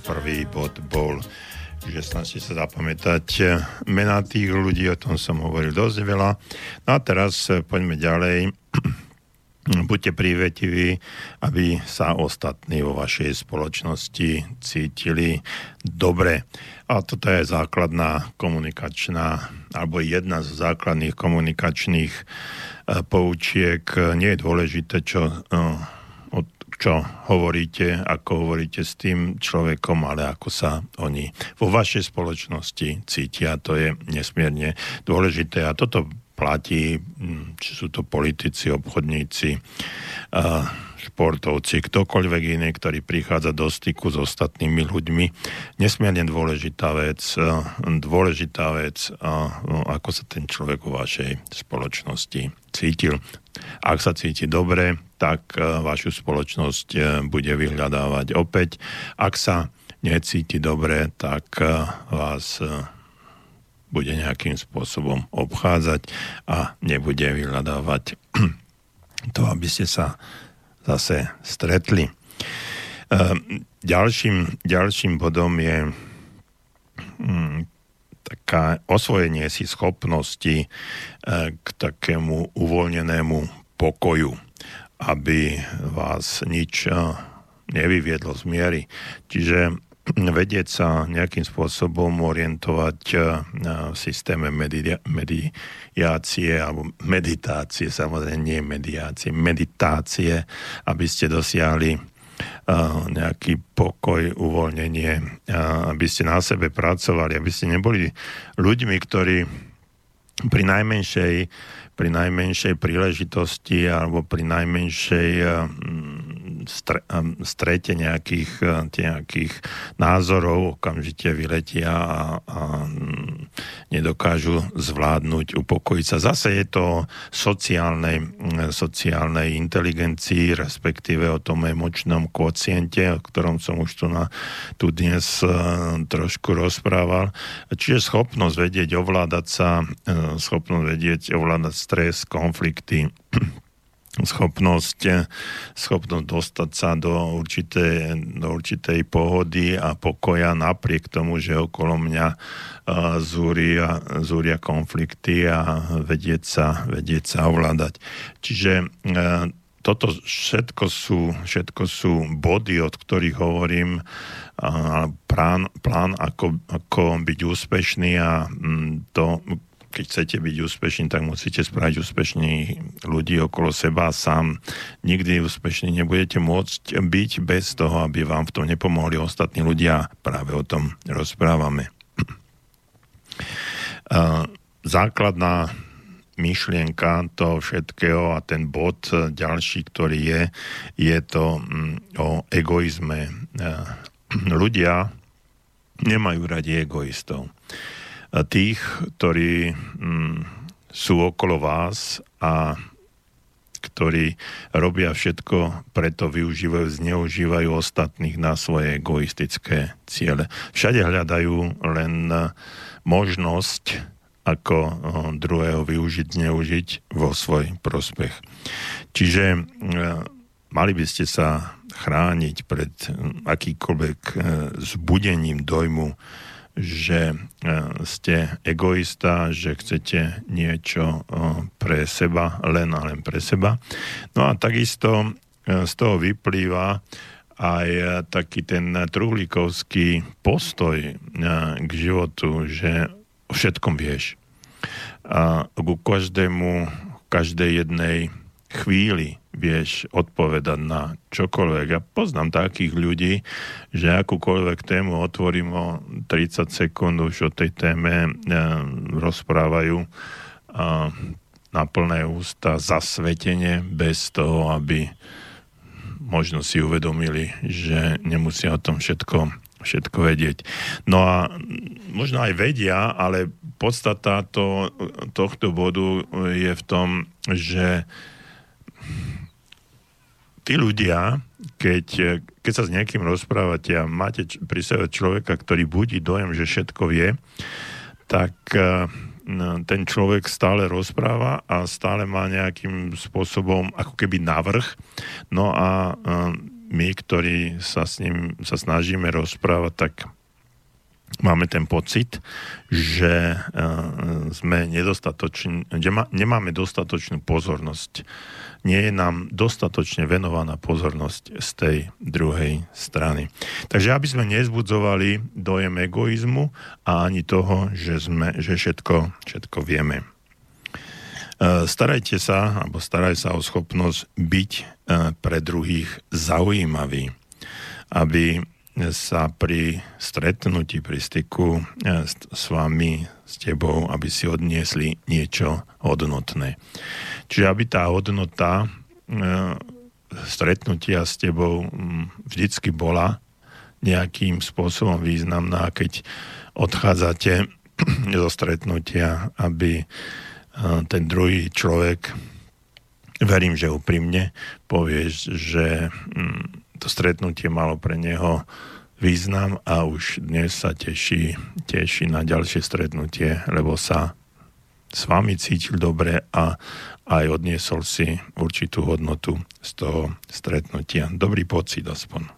prvý bod bol, že snažte sa zapamätať eh, mená tých ľudí, o tom som hovoril dosť veľa. No a teraz eh, poďme ďalej. Buďte prívetiví, aby sa ostatní vo vašej spoločnosti cítili dobre. A toto je základná komunikačná, alebo jedna z základných komunikačných E, poučiek. Nie je dôležité, čo, e, čo hovoríte, ako hovoríte s tým človekom, ale ako sa oni vo vašej spoločnosti cítia. To je nesmierne dôležité a toto platí, či sú to politici, obchodníci, e, športovci, ktokoľvek iný, ktorý prichádza do styku s ostatnými ľuďmi. Nesmierne dôležitá vec, eh, dôležitá vec, no, ako sa ten človek vo vašej spoločnosti cítil. Ak sa cíti dobre, tak eh, vašu spoločnosť bude vyhľadávať opäť. Ak sa necíti dobre, tak vás bude nejakým spôsobom obchádzať a nebude vyhľadávať to, aby ste sa zase stretli. Ehm, ďalším, ďalším bodom je hm, taká osvojenie si schopnosti e, k takému uvoľnenému pokoju, aby vás nič e, nevyviedlo z miery. Čiže vedieť sa nejakým spôsobom orientovať eh, v systéme medi- mediácie alebo meditácie, samozrejme nie mediácie, meditácie, aby ste dosiahli uh, nejaký pokoj, uvoľnenie, uh, aby ste na sebe pracovali, aby ste neboli ľuďmi, ktorí pri najmenšej, pri najmenšej príležitosti alebo pri najmenšej stre, strete nejakých, e, nejakých názorov okamžite vyletia a, a nedokážu zvládnuť, upokojiť sa. Zase je to sociálnej, sociálnej inteligencii, respektíve o tom emočnom kociente, o ktorom som už tu, na, tu dnes e, trošku rozprával. Čiže schopnosť vedieť ovládať sa, e, schopnosť vedieť ovládať stres, konflikty, schopnosť, schopnosť dostať sa do určitej, do určitej pohody a pokoja napriek tomu, že okolo mňa uh, zúria, zúria konflikty a vedieť sa, vedieť sa ovládať. Čiže uh, toto všetko sú, všetko sú body, od ktorých hovorím, plán, plán ako, ako byť úspešný a um, to keď chcete byť úspešní, tak musíte spraviť úspešní ľudí okolo seba. Sám nikdy úspešní nebudete môcť byť bez toho, aby vám v tom nepomohli ostatní ľudia. Práve o tom rozprávame. Základná myšlienka toho všetkého a ten bod ďalší, ktorý je, je to mm, o egoizme. Ľudia nemajú radi egoistov tých, ktorí mm, sú okolo vás a ktorí robia všetko, preto využívajú, zneužívajú ostatných na svoje egoistické ciele. Všade hľadajú len možnosť, ako druhého využiť, zneužiť vo svoj prospech. Čiže mali by ste sa chrániť pred akýkoľvek zbudením dojmu že e, ste egoista, že chcete niečo e, pre seba, len a len pre seba. No a takisto e, z toho vyplýva aj taký ten truhlíkovský postoj k životu, že o všetkom vieš. A ku každému, každej jednej chvíli vieš odpovedať na čokoľvek. Ja poznám takých ľudí, že akúkoľvek tému otvorím o 30 sekúnd už o tej téme e, rozprávajú a na plné ústa zasvetenie bez toho, aby možno si uvedomili, že nemusia o tom všetko, všetko vedieť. No a možno aj vedia, ale podstata to, tohto bodu je v tom, že tí ľudia, keď, keď sa s nejakým rozprávate a máte pri sebe človeka, ktorý budí dojem, že všetko vie, tak uh, ten človek stále rozpráva a stále má nejakým spôsobom ako keby navrh. No a my, ktorí sa s ním sa snažíme rozprávať, tak máme ten pocit, že sme nedostatočne, nemáme dostatočnú pozornosť nie je nám dostatočne venovaná pozornosť z tej druhej strany. Takže aby sme nezbudzovali dojem egoizmu a ani toho, že, sme, že všetko, všetko vieme. E, starajte sa, alebo staraj sa o schopnosť byť e, pre druhých zaujímavý, aby sa pri stretnutí, pri styku e, s vami, s tebou, aby si odniesli niečo hodnotné. Čiže aby tá hodnota e, stretnutia s tebou vždycky bola nejakým spôsobom významná, keď odchádzate zo stretnutia, aby e, ten druhý človek, verím, že úprimne povieš, že to stretnutie malo pre neho význam a už dnes sa teší, teší na ďalšie stretnutie, lebo sa s vami cítil dobre a aj odniesol si určitú hodnotu z toho stretnutia. Dobrý pocit aspoň.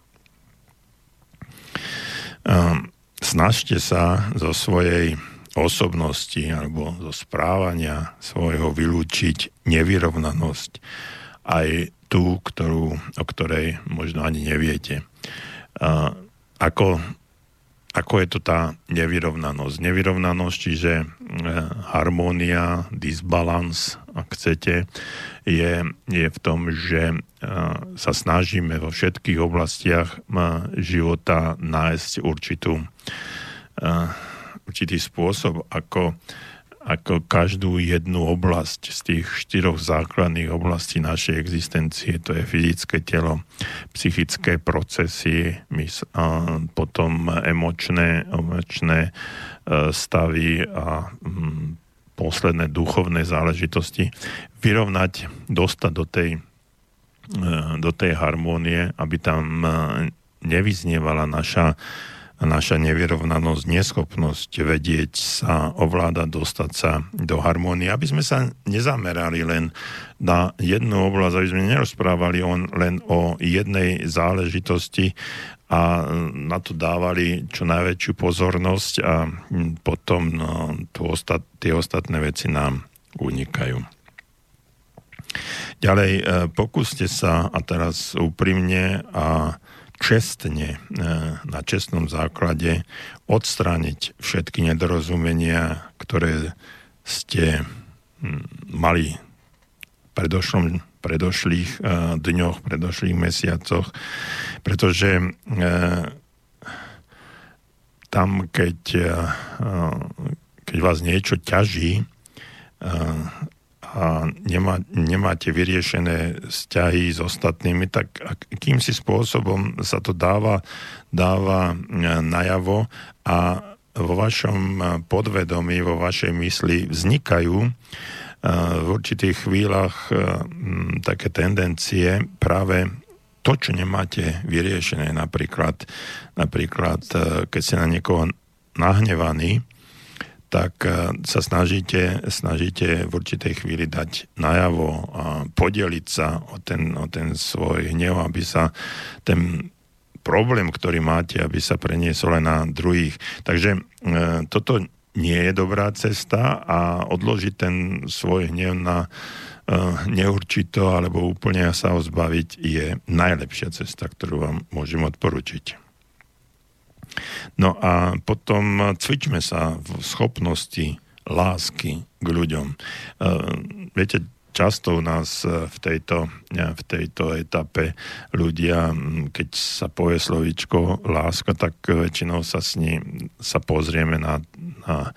Ehm, snažte sa zo svojej osobnosti alebo zo správania svojho vylúčiť nevyrovnanosť aj tú, ktorú, o ktorej možno ani neviete. Ako, ako je to tá nevyrovnanosť? Nevyrovnanosť, čiže e, harmónia, disbalans, ak chcete, je, je v tom, že e, sa snažíme vo všetkých oblastiach e, života nájsť určitú, určitý spôsob, ako ako každú jednu oblasť z tých štyroch základných oblastí našej existencie, to je fyzické telo, psychické procesy, potom emočné, emočné e, stavy a mm, posledné duchovné záležitosti, vyrovnať, dostať do tej, e, do tej harmónie, aby tam e, nevyznievala naša naša nevyrovnanosť, neschopnosť vedieť sa ovládať, dostať sa do harmónie, aby sme sa nezamerali len na jednu oblasť, aby sme nerozprávali on len o jednej záležitosti a na to dávali čo najväčšiu pozornosť a potom no, tu ostat, tie ostatné veci nám unikajú. Ďalej, e, pokúste sa a teraz úprimne a čestne, e, na čestnom základe odstrániť všetky nedorozumenia, ktoré ste mali predošlom, predošlých e, dňoch, predošlých mesiacoch, pretože e, tam, keď, keď vás niečo ťaží, a nemá, nemáte vyriešené vzťahy s ostatnými, tak akým si spôsobom sa to dáva, dáva e, najavo a vo vašom e, podvedomí, vo vašej mysli vznikajú e, v určitých chvíľach také tendencie práve to, čo nemáte vyriešené, napríklad, napríklad keď ste na niekoho nahnevaní, tak e, sa snažíte, snažíte v určitej chvíli dať najavo a podeliť sa o ten, o ten svoj hnev, aby sa ten problém, ktorý máte, aby sa preniesol aj na druhých. Takže e, toto nie je dobrá cesta a odložiť ten svoj hnev na e, neurčito alebo úplne sa ho zbaviť je najlepšia cesta, ktorú vám môžem odporučiť. No a potom cvičme sa v schopnosti lásky k ľuďom. E, viete, často u nás v tejto, v tejto etape ľudia, keď sa povie slovíčko láska, tak väčšinou sa s ní sa pozrieme na, na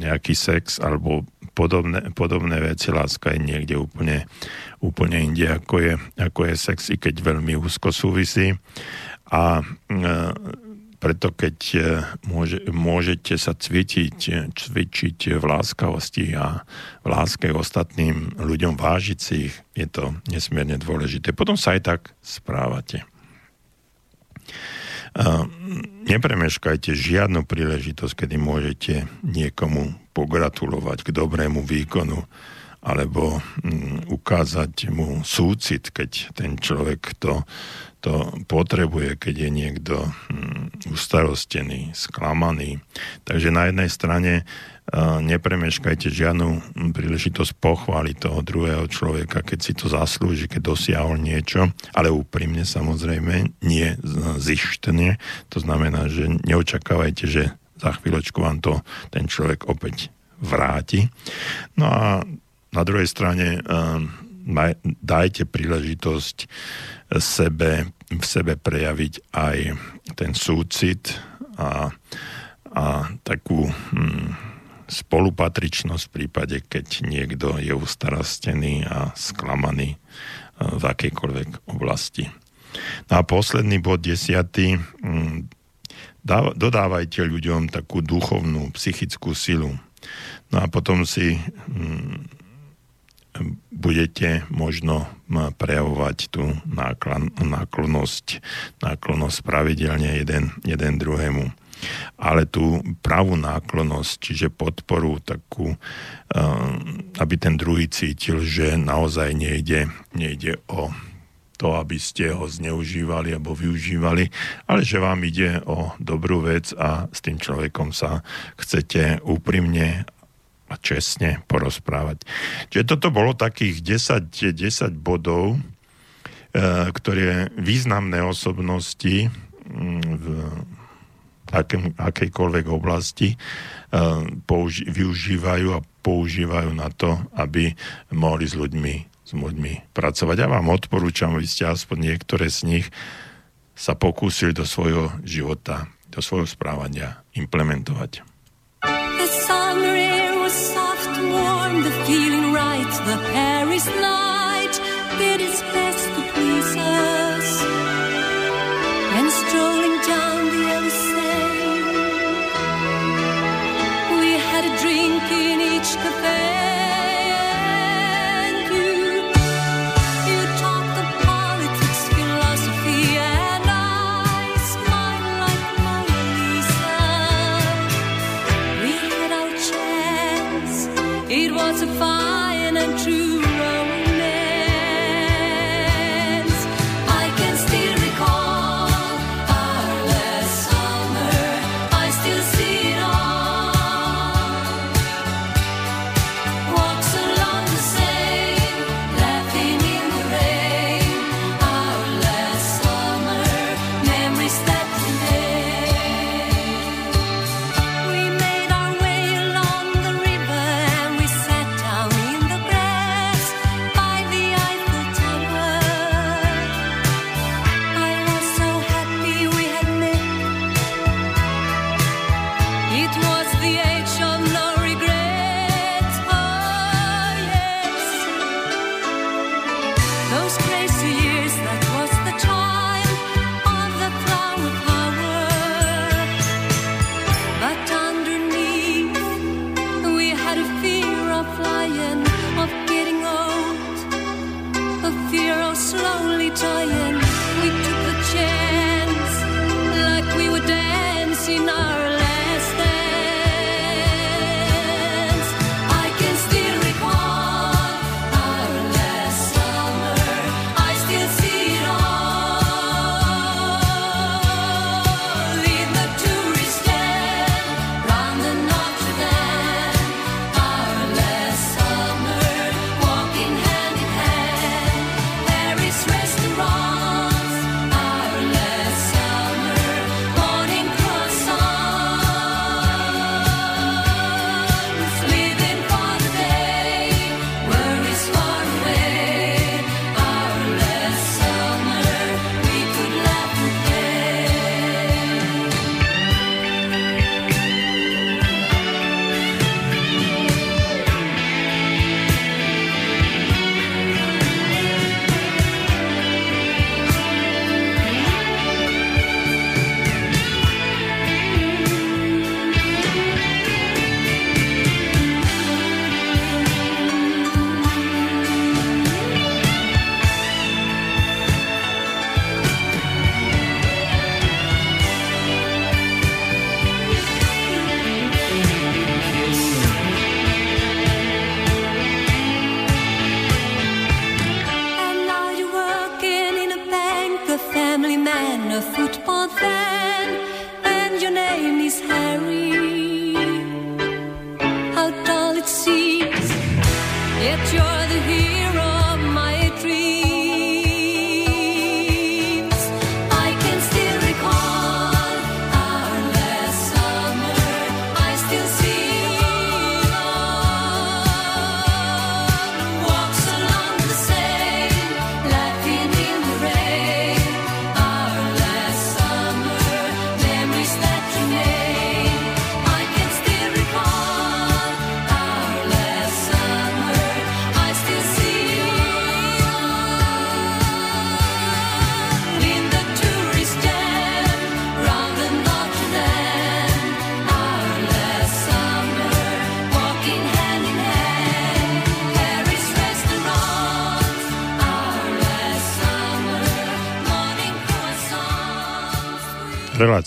nejaký sex alebo podobné, podobné veci. Láska je niekde úplne, úplne inde, ako je, ako je sex, i keď veľmi úzko súvisí. A e, preto keď e, môže, môžete sa cvičiť, cvičiť v láskavosti a v láske ostatným ľuďom vážiť si ich, je to nesmierne dôležité. Potom sa aj tak správate. nepremeškajte žiadnu príležitosť, kedy môžete niekomu pogratulovať k dobrému výkonu alebo mm, ukázať mu súcit, keď ten človek to, to potrebuje, keď je niekto mm, ustarostený, sklamaný. Takže na jednej strane nepremeškajte žiadnu príležitosť pochváliť toho druhého človeka, keď si to zaslúži, keď dosiahol niečo, ale úprimne samozrejme, nie zištne. To znamená, že neočakávajte, že za chvíľočku vám to ten človek opäť vráti. No a na druhej strane dajte príležitosť sebe, v sebe prejaviť aj ten súcit a, a takú hm, spolupatričnosť v prípade, keď niekto je ustarastený a sklamaný e, v akejkoľvek oblasti. No a posledný bod, desiatý, mm, dodávajte ľuďom takú duchovnú, psychickú silu. No a potom si mm, budete možno prejavovať tú náklonnosť, náklonnosť pravidelne jeden, jeden druhému. Ale tú pravú náklonosť, čiže podporu takú, eh, aby ten druhý cítil, že naozaj nejde, nejde o to, aby ste ho zneužívali alebo využívali, ale že vám ide o dobrú vec a s tým človekom sa chcete úprimne a čestne porozprávať. Čiže toto bolo takých 10, 10 bodov, eh, ktoré významné osobnosti mm, v akém, akejkoľvek oblasti uh, použi- využívajú a používajú na to, aby mohli s ľuďmi, s ľuďmi pracovať. Ja vám odporúčam, aby ste aspoň niektoré z nich sa pokúsili do svojho života, do svojho správania implementovať. Air was soft, warm, the feeling right, the Paris night its best to please us. And strolling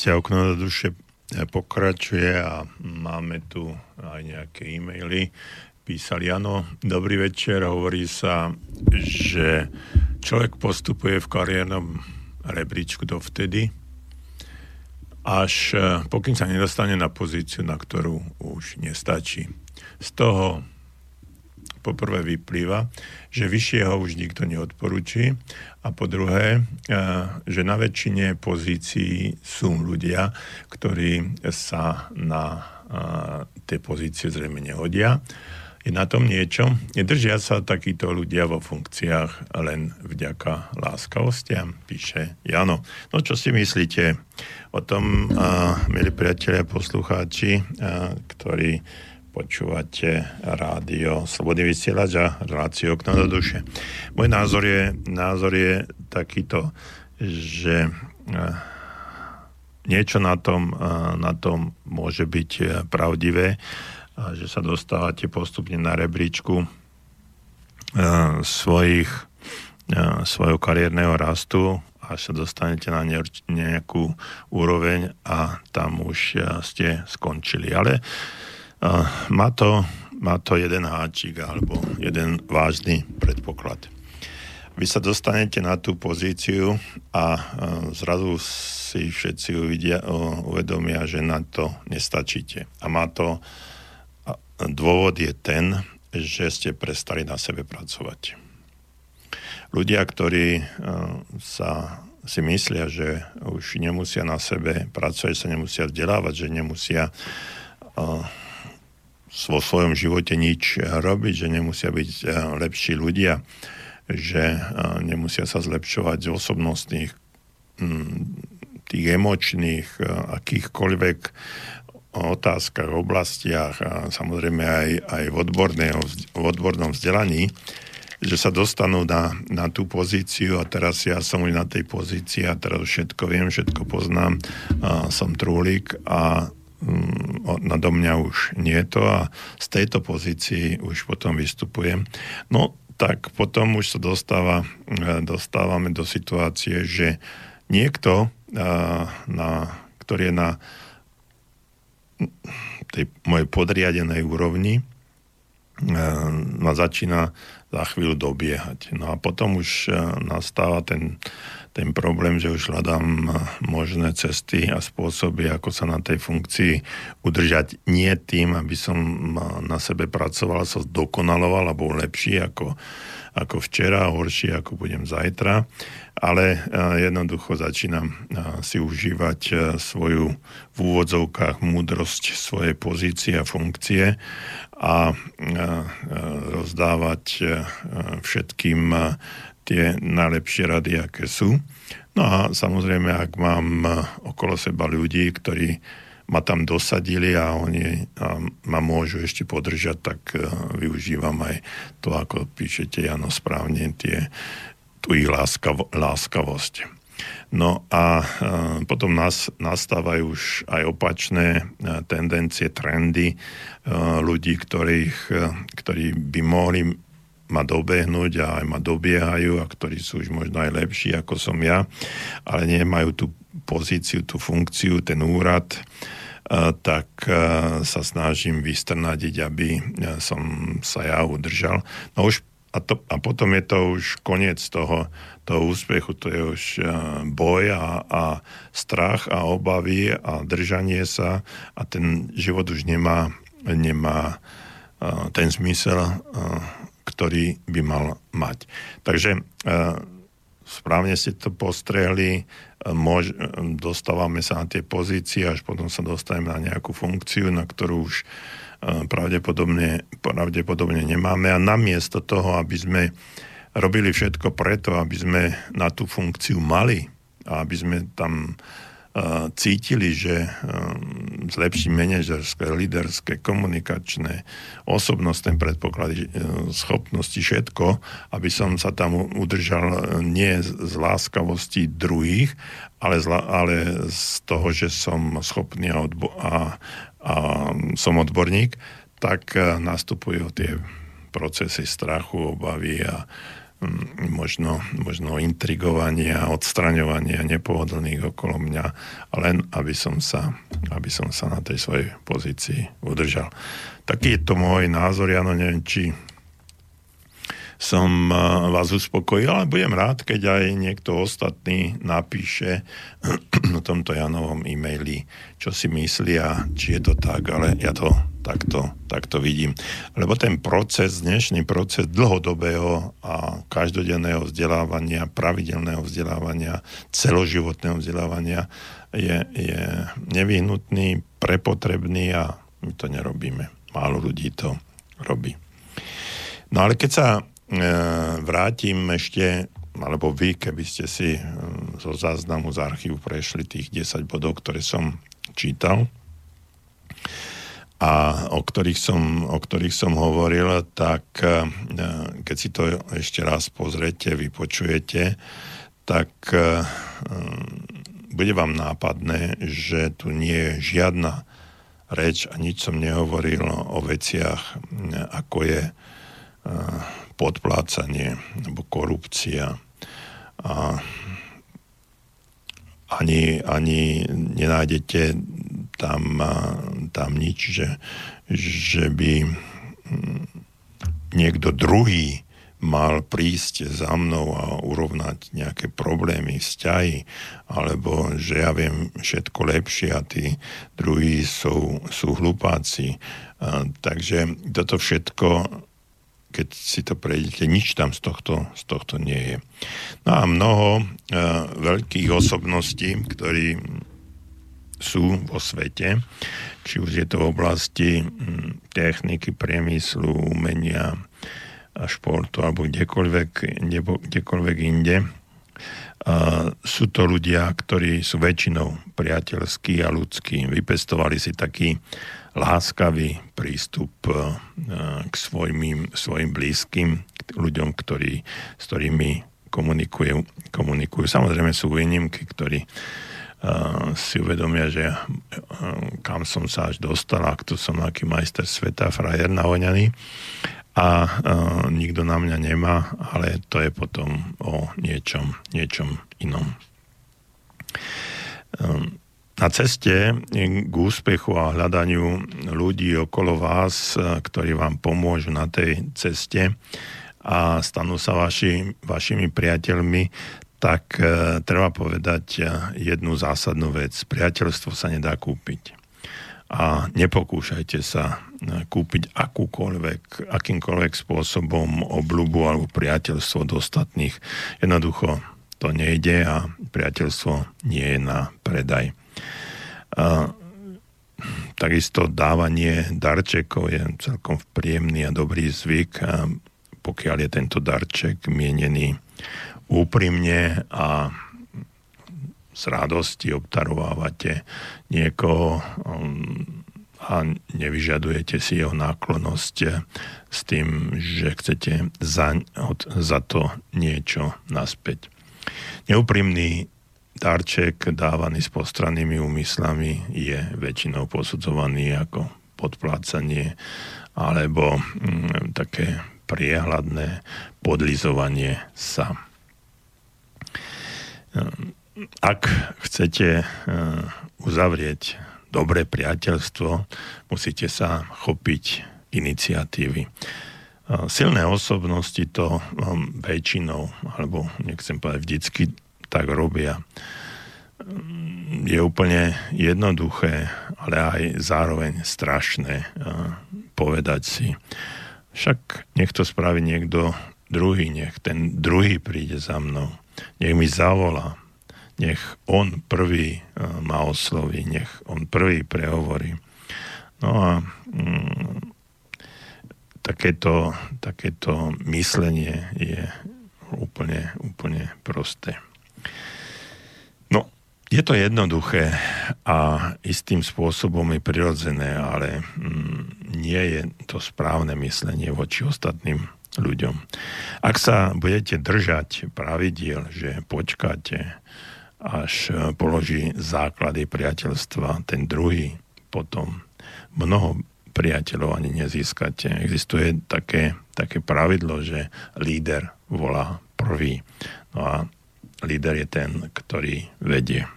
Relácia okno do duše pokračuje a máme tu aj nejaké e-maily. Písali, áno, dobrý večer, hovorí sa, že človek postupuje v kariérnom rebríčku dovtedy, až pokým sa nedostane na pozíciu, na ktorú už nestačí. Z toho poprvé vyplýva, že vyššieho už nikto neodporúči a po druhé, eh, že na väčšine pozícií sú ľudia, ktorí sa na eh, tie pozície zrejme nehodia. Je na tom niečo? Nedržia sa takíto ľudia vo funkciách len vďaka láskavostiam, píše Jano. No čo si myslíte o tom, milí priatelia, poslucháči, ktorí Počúvate rádio Slobodný vysielač a reláciu okno do duše. Môj názor je, názor je takýto, že eh, niečo na tom, eh, na tom môže byť eh, pravdivé, že sa dostávate postupne na rebríčku svojich, svojho kariérneho rastu až sa dostanete na nejakú úroveň a tam už ste skončili. Ale má to, má to jeden háčik alebo jeden vážny predpoklad. Vy sa dostanete na tú pozíciu a zrazu si všetci uvidia, uvedomia, že na to nestačíte. A má to, dôvod je ten, že ste prestali na sebe pracovať. Ľudia, ktorí sa si myslia, že už nemusia na sebe pracovať, sa nemusia vzdelávať, že nemusia vo svojom živote nič robiť, že nemusia byť eh, lepší ľudia, že eh, nemusia sa zlepšovať z osobnostných, hm, tých emočných, eh, akýchkoľvek otázkach, oblastiach a samozrejme aj, aj v, v odbornom vzdelaní, že sa dostanú na, na tú pozíciu. A teraz ja som už na tej pozícii a teraz všetko viem, všetko poznám, a som trúlik a Mm, nado mňa už nie je to a z tejto pozícii už potom vystupujem. No tak potom už sa dostáva, e, dostávame do situácie, že niekto, e, na, ktorý je na tej mojej podriadenej úrovni, e, ma začína za chvíľu dobiehať. No a potom už nastáva ten ten problém, že už hľadám možné cesty a spôsoby, ako sa na tej funkcii udržať. Nie tým, aby som na sebe pracoval, sa zdokonaloval a bol lepší ako, ako včera, horší ako budem zajtra, ale eh, jednoducho začínam si užívať svoju v úvodzovkách múdrosť svojej pozície a funkcie a rozdávať všetkým tie najlepšie rady, aké sú. No a samozrejme, ak mám eh, okolo seba ľudí, ktorí ma tam dosadili a oni a ma môžu ešte podržať, tak uh, využívam aj to, ako píšete, Jano, správne, tie, tú ich láskav, láskavosť. No a potom nás, nastávajú už aj opačné tendencie, trendy ľudí, ktorých, ktorí by mohli ma dobehnúť a aj ma dobiehajú a ktorí sú už možno aj lepší ako som ja, ale nemajú tú pozíciu, tú funkciu, ten úrad, tak sa snažím vystrnadiť, aby som sa ja udržal. No už a, to, a potom je to už koniec toho, toho úspechu, to je už boj a, a strach a obavy a držanie sa a ten život už nemá, nemá ten zmysel, ktorý by mal mať. Takže e, správne ste to postrehli, e, mož, dostávame sa na tie pozície, až potom sa dostaneme na nejakú funkciu, na ktorú už e, pravdepodobne, pravdepodobne nemáme a namiesto toho, aby sme robili všetko preto, aby sme na tú funkciu mali a aby sme tam cítili, že zlepší manažerské, líderské, komunikačné, osobnostné predpoklady, e, schopnosti, všetko, aby som sa tam udržal nie z láskavosti druhých, ale z, ale z toho, že som schopný a, odbo- a, a som odborník, tak e, nastupujú tie procesy strachu, obavy a, možno, možno intrigovania, odstraňovania nepohodlných okolo mňa, len aby som sa, aby som sa na tej svojej pozícii udržal. Taký je to môj názor, ja no neviem, či som vás uspokojil, ale budem rád, keď aj niekto ostatný napíše na tomto Janovom e-maili, čo si myslia, či je to tak, ale ja to takto, takto vidím. Lebo ten proces, dnešný proces dlhodobého a každodenného vzdelávania, pravidelného vzdelávania, celoživotného vzdelávania je, je nevyhnutný, prepotrebný a my to nerobíme. Málo ľudí to robí. No ale keď sa vrátim ešte, alebo vy, keby ste si e, zo záznamu z archívu prešli tých 10 bodov, ktoré som čítal a o ktorých som, o ktorých som hovoril, tak e, keď si to ešte raz pozrete, vypočujete, tak bude vám nápadné, že tu nie je žiadna reč a nič som nehovoril o veciach, ako je podplácanie alebo korupcia. A ani, ani nenájdete tam, tam nič, že, že by hm, niekto druhý mal prísť za mnou a urovnať nejaké problémy, vzťahy, alebo že ja viem všetko lepšie a tí druhí sú, sú hlupáci. A, takže toto všetko keď si to prejdete, nič tam z tohto, z tohto nie je. No a mnoho uh, veľkých osobností, ktorí sú vo svete, či už je to v oblasti techniky, priemyslu, umenia, a športu alebo kdekoľvek, kdekoľvek inde. Uh, sú to ľudia, ktorí sú väčšinou priateľskí a ľudskí. Vypestovali si taký láskavý prístup eh, k svojim, svojim blízkym, k ľuďom, ktorí, s ktorými komunikujú, komunikujú. Samozrejme sú výnimky, ktorí uh, si uvedomia, že kam som sa až dostal, ak tu som aký majster sveta, frajer nahoňaný a uh, nikto na mňa nemá, ale to je potom o niečom, niečom inom. Um, na ceste k úspechu a hľadaniu ľudí okolo vás, e, ktorí vám pomôžu na tej ceste a stanú sa vaši, vašimi priateľmi, tak e, treba povedať e, jednu zásadnú vec. Priateľstvo sa nedá kúpiť. A nepokúšajte sa e, kúpiť akúkoľvek, akýmkoľvek spôsobom obľubu alebo priateľstvo do ostatných. Jednoducho to nejde a priateľstvo nie je na predaj. A takisto dávanie darčekov je celkom príjemný a dobrý zvyk, a pokiaľ je tento darček mienený úprimne a z radosti obtarovávate niekoho um, a nevyžadujete si jeho náklonosť s tým, že chcete za, za to niečo naspäť. Neúprimný darček dávaný s postrannými úmyslami je väčšinou posudzovaný ako podplácanie alebo mm, také priehľadné podlizovanie sa. Ak chcete ehm, uzavrieť dobré priateľstvo, musíte sa chopiť iniciatívy. Ehm, silné osobnosti to väčšinou, alebo nechcem povedať vždycky, tak robia. Je úplne jednoduché, ale aj zároveň strašné povedať si, však nech to spraví niekto druhý, nech ten druhý príde za mnou, nech mi zavolá, nech on prvý ma osloví, nech on prvý prehovorí. No a mm, takéto, takéto myslenie je úplne, úplne prosté. Je to jednoduché a istým spôsobom je prirodzené, ale mm, nie je to správne myslenie voči ostatným ľuďom. Ak sa budete držať pravidiel, že počkáte, až položí základy priateľstva ten druhý, potom mnoho priateľov ani nezískate. Existuje také také pravidlo, že líder volá prvý. No a líder je ten, ktorý vedie.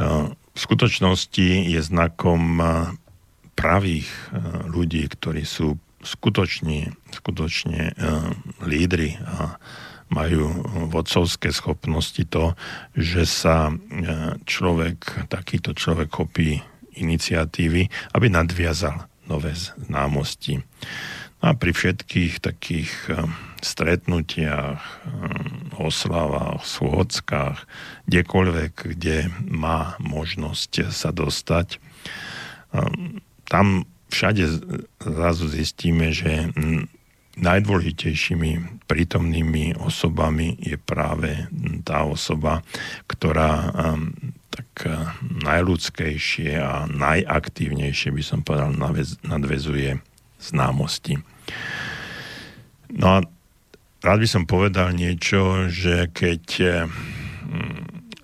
V skutočnosti je znakom pravých ľudí, ktorí sú skutočne, skutočne lídry a majú vodcovské schopnosti to, že sa človek, takýto človek chopí iniciatívy, aby nadviazal nové známosti. A pri všetkých takých eh, stretnutiach, eh, oslavách, schôdzkach, kdekoľvek, kde má možnosť sa dostať, tam všade zrazu zistíme, že najdôležitejšími prítomnými osobami je práve tá osoba, ktorá tak najľudskejšie a najaktívnejšie, by som povedal, nadvezuje známosti. No a rád by som povedal niečo, že keď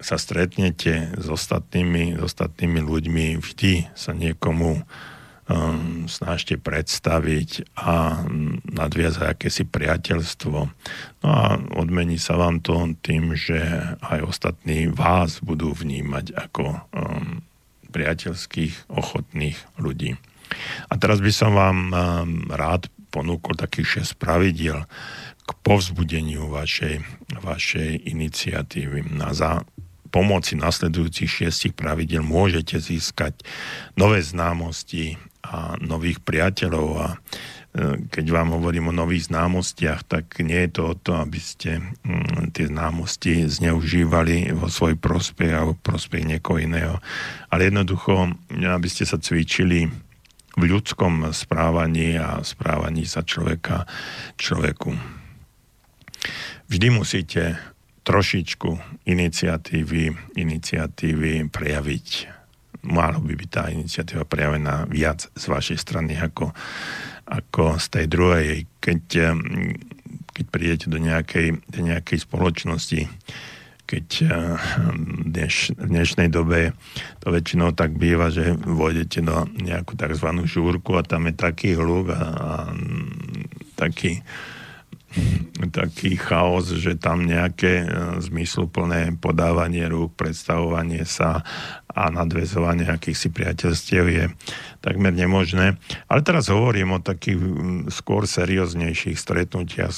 sa stretnete s ostatnými, s ostatnými ľuďmi, vždy sa niekomu um, snažte predstaviť a nadviazať akési priateľstvo. No a odmení sa vám to tým, že aj ostatní vás budú vnímať ako um, priateľských, ochotných ľudí. A teraz by som vám um, rád ponúkol takých 6 pravidiel k povzbudeniu vašej, vašej iniciatívy. Na za, pomoci nasledujúcich šiestich pravidel môžete získať nové známosti a nových priateľov a e, keď vám hovorím o nových známostiach, tak nie je to o to, aby ste tie známosti zneužívali vo svoj prospech alebo prospech niekoho iného, ale jednoducho, aby ste sa cvičili v ľudskom správaní a správaní sa človeka človeku. Vždy musíte trošičku iniciatívy, iniciatívy prejaviť. Malo by byť tá iniciatíva prejavená viac z vašej strany ako, ako z tej druhej. Keď, keď prídete do nejakej, do nejakej spoločnosti, keď dneš, v dnešnej dobe to väčšinou tak býva, že vôjdete do nejakú tzv. žúrku a tam je taký hluk a, a taký, taký chaos, že tam nejaké e, zmysluplné podávanie rúk, predstavovanie sa a nadvezovanie akýchsi priateľstiev je takmer nemožné. Ale teraz hovorím o takých skôr serióznejších stretnutiach,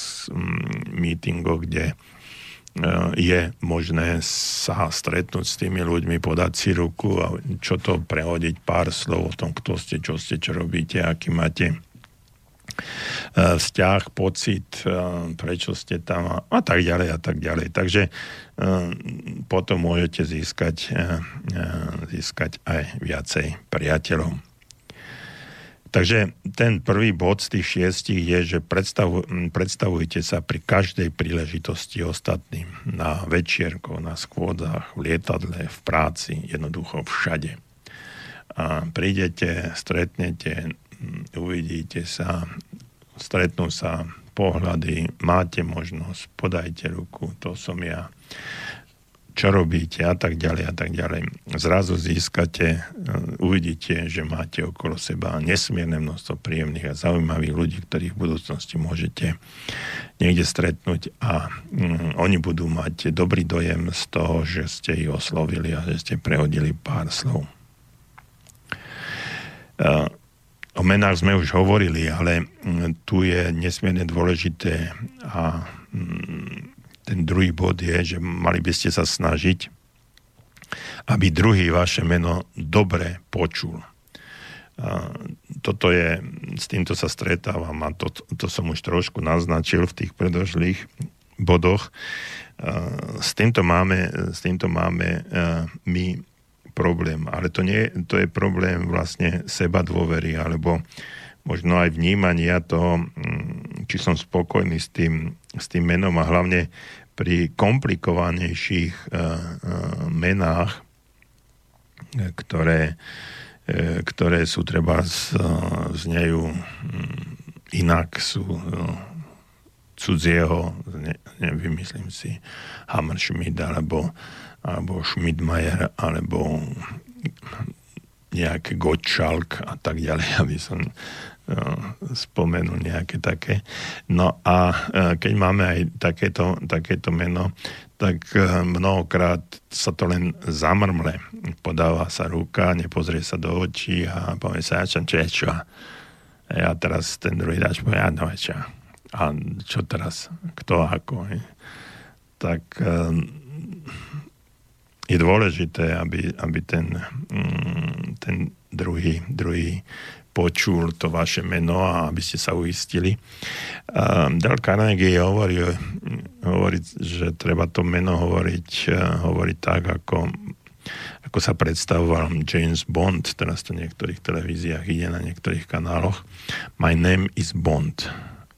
mítingoch, kde e, je možné sa stretnúť s tými ľuďmi, podať si ruku a čo to prehodiť pár slov o tom, kto ste, čo ste, čo robíte, aký máte vzťah, pocit, e, prečo ste tam a, tak ďalej a tak ďalej. Takže e, potom môžete získať, získať aj viacej priateľov. Takže ten prvý bod z tých šiestich je, že predstavu, predstavujte sa pri každej príležitosti ostatným. Na večierkoch, na skôdzach, v lietadle, v práci, jednoducho všade. A prídete, stretnete, uvidíte sa, stretnú sa pohľady, máte možnosť, podajte ruku, to som ja, čo robíte a tak ďalej a tak ďalej. Zrazu získate, e, uvidíte, že máte okolo seba nesmierne množstvo príjemných a zaujímavých ľudí, ktorých v budúcnosti môžete niekde stretnúť a mm, oni budú mať dobrý dojem z toho, že ste ich oslovili a že ste prehodili pár slov. Uh, O menách sme už hovorili, ale mm, tu je nesmierne dôležité a mm, ten druhý bod je, že mali by ste sa snažiť, aby druhý vaše meno dobre počul. A toto je, s týmto sa stretávam a to, to som už trošku naznačil v tých predošlých bodoch. S týmto máme, s týmto máme my problém. Ale to, nie, to je problém vlastne seba dôvery, alebo možno aj vnímania toho, mm, či som spokojný s tým, s tým menom a hlavne pri komplikovanejších uh, uh, menách, ktoré, uh, ktoré sú treba z, znejú um, inak, sú cudzieho, ne, nevymyslím si, Hammerschmidt alebo alebo Schmidmajer, alebo nejaké Gottschalk a tak ďalej, aby som spomenul nejaké také. No a keď máme aj takéto, takéto meno, tak mnohokrát sa to len zamrmle. Podáva sa ruka, nepozrie sa do očí a povie sa, ja čo, čo, a teraz ten druhý dáč povie, ja no, čo. A čo teraz? Kto ako? Tak je dôležité, aby, aby ten, mm, ten druhý, druhý počul to vaše meno a aby ste sa uistili. Dal Carnegie hovorí, hovorí, že treba to meno hovoriť, hovoriť tak, ako, ako sa predstavoval James Bond, teraz to v niektorých televíziách ide na niektorých kanáloch. My name is Bond.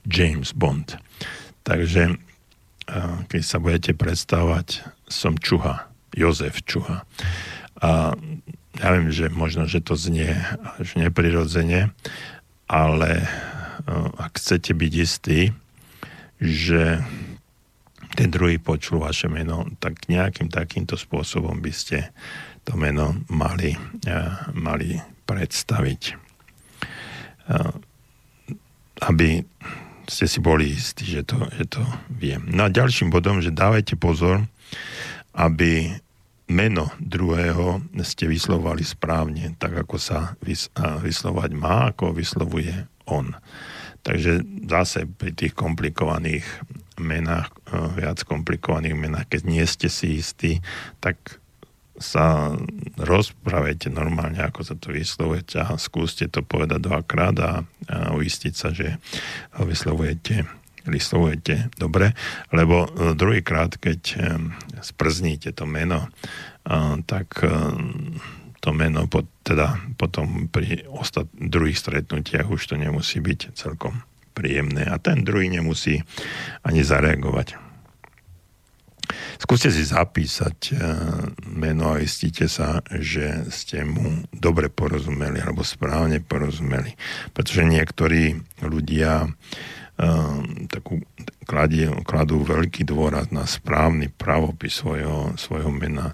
James Bond. Takže keď sa budete predstavovať, som Čuha. Jozef Čuha. A ja viem, že možno, že to znie až neprirodzene, ale e, ak chcete byť istí, že ten druhý počul vaše meno, tak nejakým takýmto spôsobom by ste to meno mali, e, mali predstaviť. E, aby ste si boli istí, že to, že to viem. No a ďalším bodom, že dávajte pozor, aby meno druhého ste vyslovali správne, tak ako sa vys- vyslovať má, ako vyslovuje on. Takže zase pri tých komplikovaných menách, e, viac komplikovaných menách, keď nie ste si istí, tak sa rozprávajte normálne, ako sa to vyslovujete a skúste to povedať dvakrát a, a uistiť sa, že vyslovujete vyslovujete dobre, lebo e, druhýkrát, keď e, sprzníte to meno, e, tak to meno pod, teda potom pri ostat, druhých stretnutiach už to nemusí byť celkom príjemné a ten druhý nemusí ani zareagovať. Skúste si zapísať meno a istíte sa, že ste mu dobre porozumeli alebo správne porozumeli. Pretože niektorí ľudia takú, kladie, kladú veľký dôraz na správny pravopis svojho, svojho mena.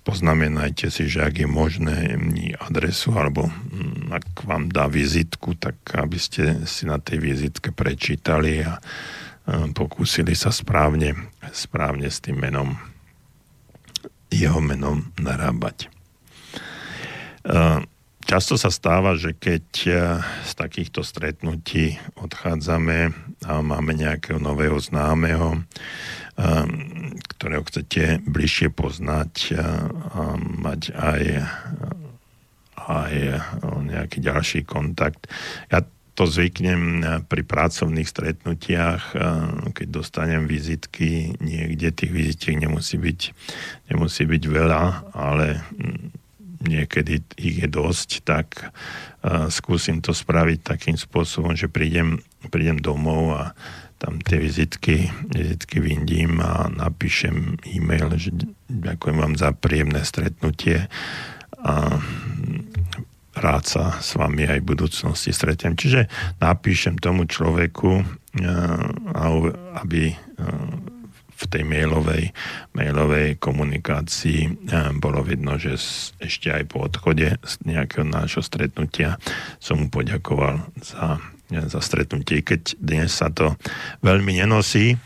Poznamenajte si, že ak je možné adresu, alebo mm, ak vám dá vizitku, tak aby ste si na tej vizitke prečítali a ehm, pokúsili sa správne, správne s tým menom, jeho menom narábať. Často sa stáva, že keď e, z takýchto stretnutí odchádzame a máme nejakého nového známeho, e, ktorého chcete bližšie poznať e, a mať aj, aj nejaký ďalší kontakt. Ja to zvyknem pri pracovných stretnutiach, keď dostanem vizitky, niekde tých vizitiek nemusí byť, nemusí byť veľa, ale niekedy ich je dosť, tak uh, skúsim to spraviť takým spôsobom, že prídem, prídem domov a tam tie vizitky, vizitky vyndím a napíšem e-mail, že ďakujem vám za príjemné stretnutie a rád sa s vami aj v budúcnosti stretnem. Čiže napíšem tomu človeku, aby v tej mailovej, mailovej komunikácii eh, bolo vidno, že ešte aj po odchode z nejakého nášho stretnutia som mu poďakoval za, za stretnutie, keď dnes sa to veľmi nenosí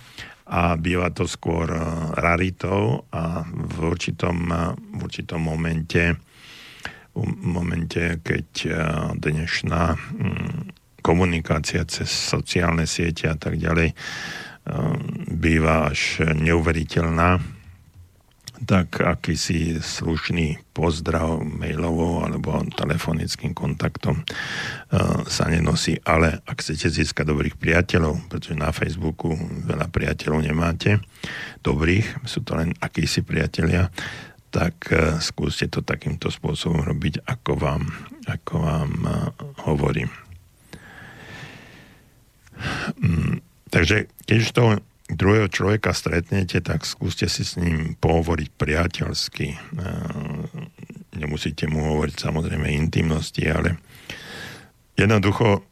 a býva to skôr eh, raritou a v určitom, eh, v určitom momente v momente, keď dnešná hm, komunikácia cez sociálne siete a tak ďalej býva až neuveriteľná, tak akýsi slušný pozdrav mailovou alebo telefonickým kontaktom ehm, sa nenosí. Ale ak chcete získať dobrých priateľov, pretože na Facebooku veľa priateľov nemáte, dobrých, sú to len akýsi priatelia, tak ehm, skúste to takýmto spôsobom robiť, ako vám, ako vám hovorím. Takže keď toho druhého človeka stretnete, tak skúste si s ním pohovoriť priateľsky. Nemusíte mu hovoriť samozrejme intimnosti, ale jednoducho,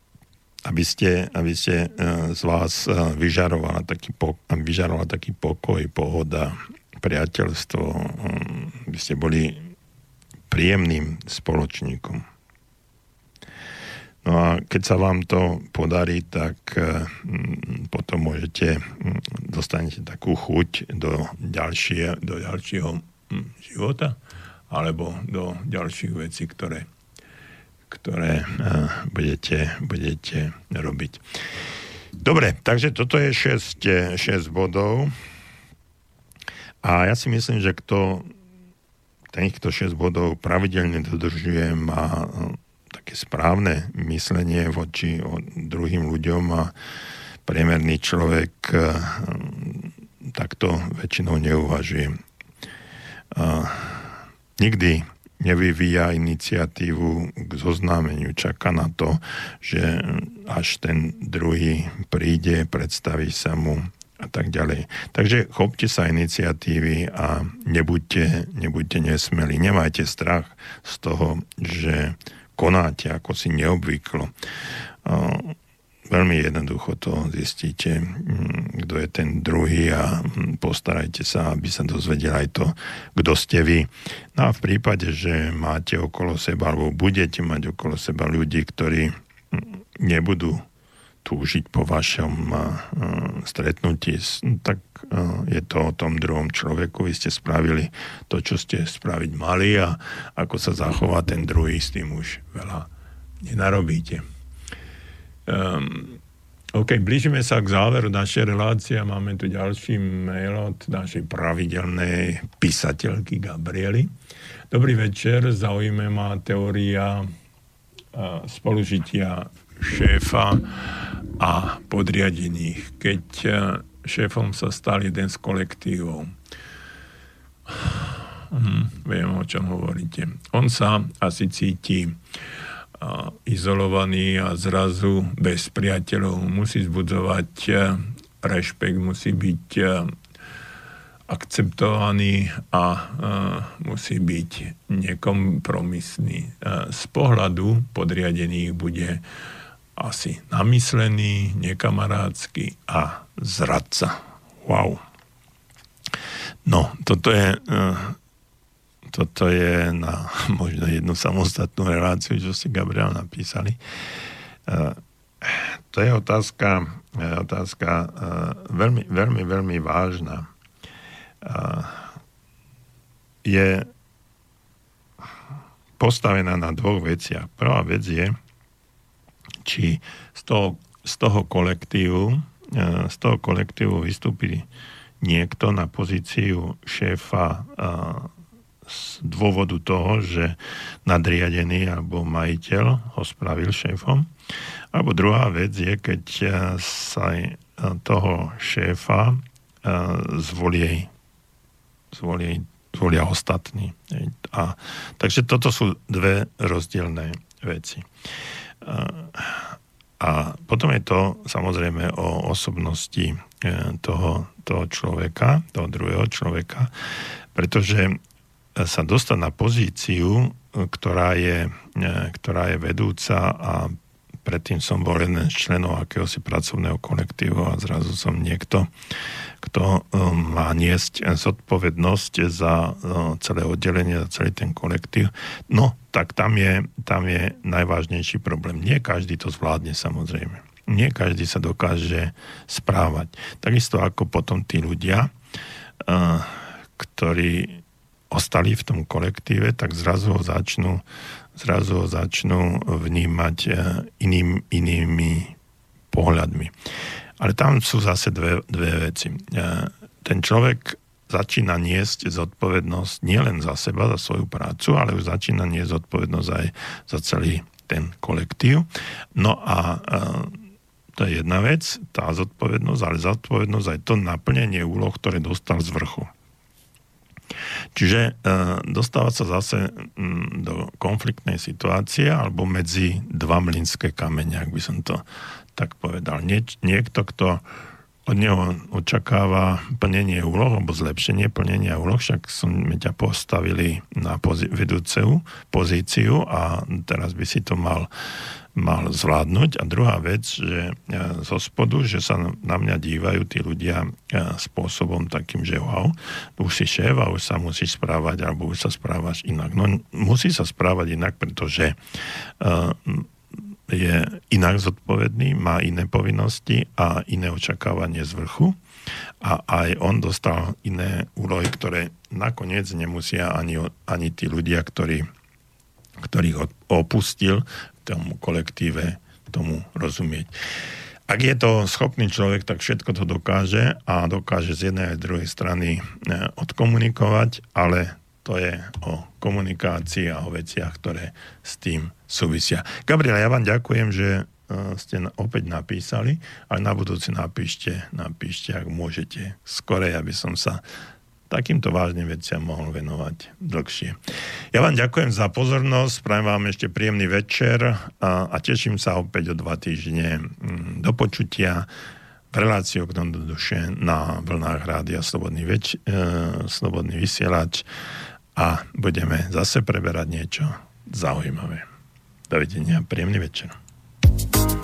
aby ste, aby ste e, z vás e, vyžarovala taký, vyžarovala taký pokoj, pohoda, priateľstvo, aby ste boli príjemným spoločníkom. No a keď sa vám to podarí, tak mm, potom môžete, mm, dostanete takú chuť do, ďalšie, do ďalšieho mm, života alebo do ďalších vecí, ktoré, ktoré budete, budete robiť. Dobre, takže toto je 6, 6 bodov. A ja si myslím, že kto týchto 6 bodov pravidelne dodržuje, má také správne myslenie voči druhým ľuďom a priemerný človek eh, takto väčšinou neuvažuje. Nikdy nevyvíja iniciatívu k zoznámeniu, čaká na to, že až ten druhý príde, predstaví sa mu a tak ďalej. Takže chopte sa iniciatívy a nebuďte, nebuďte nesmelí. Nemajte strach z toho, že konáte, ako si neobvyklo. Veľmi jednoducho to zistíte, kto je ten druhý a postarajte sa, aby sa dozvedel aj to, kto ste vy. No a v prípade, že máte okolo seba, alebo budete mať okolo seba ľudí, ktorí nebudú túžiť po vašom stretnutí, tak je to o tom druhom človeku. Vy ste spravili to, čo ste spraviť mali a ako sa zachová ten druhý, s tým už veľa nenarobíte. Um, OK, blížime sa k záveru našej relácie a máme tu ďalší mail od našej pravidelnej písateľky Gabriely. Dobrý večer, zaujíma ma teória spolužitia šéfa a podriadených. Keď eh, šéfom sa stal jeden z kolektívov, hm, viem, o čom hovoríte. On sa asi cíti a, izolovaný a zrazu bez priateľov musí zbudzovať eh, rešpekt, musí byť a, akceptovaný a, a musí byť nekompromisný. A, z pohľadu podriadených bude asi namyslený, nekamarádsky a zradca. Wow. No, toto je, uh, toto je na možno jednu samostatnú reláciu, čo ste Gabriel napísali. Uh, to je otázka, uh, otázka veľmi, veľmi, veľmi vážna. Je postavená na dvoch veciach. Prvá vec je, či z toho, z toho kolektívu e, z toho kolektívu vystúpi niekto na pozíciu šéfa e, z dôvodu toho, že nadriadený alebo majiteľ ho spravil šéfom. Alebo druhá vec je, keď e, sa toho šéfa zvolie, zvolie, zvolia ostatní. A, takže toto sú dve rozdielne veci. A potom je to samozrejme o osobnosti e, toho, toho človeka, toho druhého človeka, pretože sa dostať na pozíciu, ktorá je, e, ktorá je vedúca a predtým som bol jeden z členov akéhosi pracovného kolektívu a zrazu som niekto, kto um, má niesť zodpovednosť za uh, celé oddelenie, za celý ten kolektív. No, tak tam je, tam je najvážnejší problém. Nie každý to zvládne samozrejme. Nie každý sa dokáže správať. Takisto ako potom tí ľudia, uh, ktorí ostali v tom kolektíve, tak zrazu ho začnú, zrazu ho začnú vnímať uh, iným, inými pohľadmi. Ale tam sú zase dve, dve veci. E, ten človek začína niesť zodpovednosť nielen za seba, za svoju prácu, ale už začína niesť zodpovednosť aj za celý ten kolektív. No a e, to je jedna vec, tá zodpovednosť, ale zodpovednosť aj to naplnenie úloh, ktoré dostal z vrchu. Čiže e, dostáva sa zase m, do konfliktnej situácie alebo medzi dva mlinské kamene, ak by som to tak povedal. Nie, niekto, kto od neho očakáva plnenie úloh alebo zlepšenie plnenia úloh, však sme ťa postavili na pozí- vedúcu pozíciu a teraz by si to mal mal zvládnuť. A druhá vec, že zo spodu, že sa na mňa dívajú tí ľudia spôsobom takým, že wow, už si šéf a už sa musíš správať, alebo už sa správaš inak. No musí sa správať inak, pretože je inak zodpovedný, má iné povinnosti a iné očakávanie z vrchu a aj on dostal iné úlohy, ktoré nakoniec nemusia ani, ani tí ľudia, ktorí, ktorých opustil v tom kolektíve tomu rozumieť. Ak je to schopný človek, tak všetko to dokáže a dokáže z jednej aj druhej strany eh, odkomunikovať, ale to je o komunikácii a o veciach, ktoré s tým súvisia. Gabriela, ja vám ďakujem, že e, ste opäť napísali, ale na budúci napíšte, napíšte, ak môžete skorej, aby som sa takýmto vážnym veciam mohol venovať dlhšie. Ja vám ďakujem za pozornosť, prajem vám ešte príjemný večer a, a teším sa opäť o dva týždne mm, do počutia v relácii okno do duše na vlnách rádia Slobodný, več, e, Slobodný vysielač a budeme zase preberať niečo zaujímavé. Dovidenia, príjemný večer. immaginiamo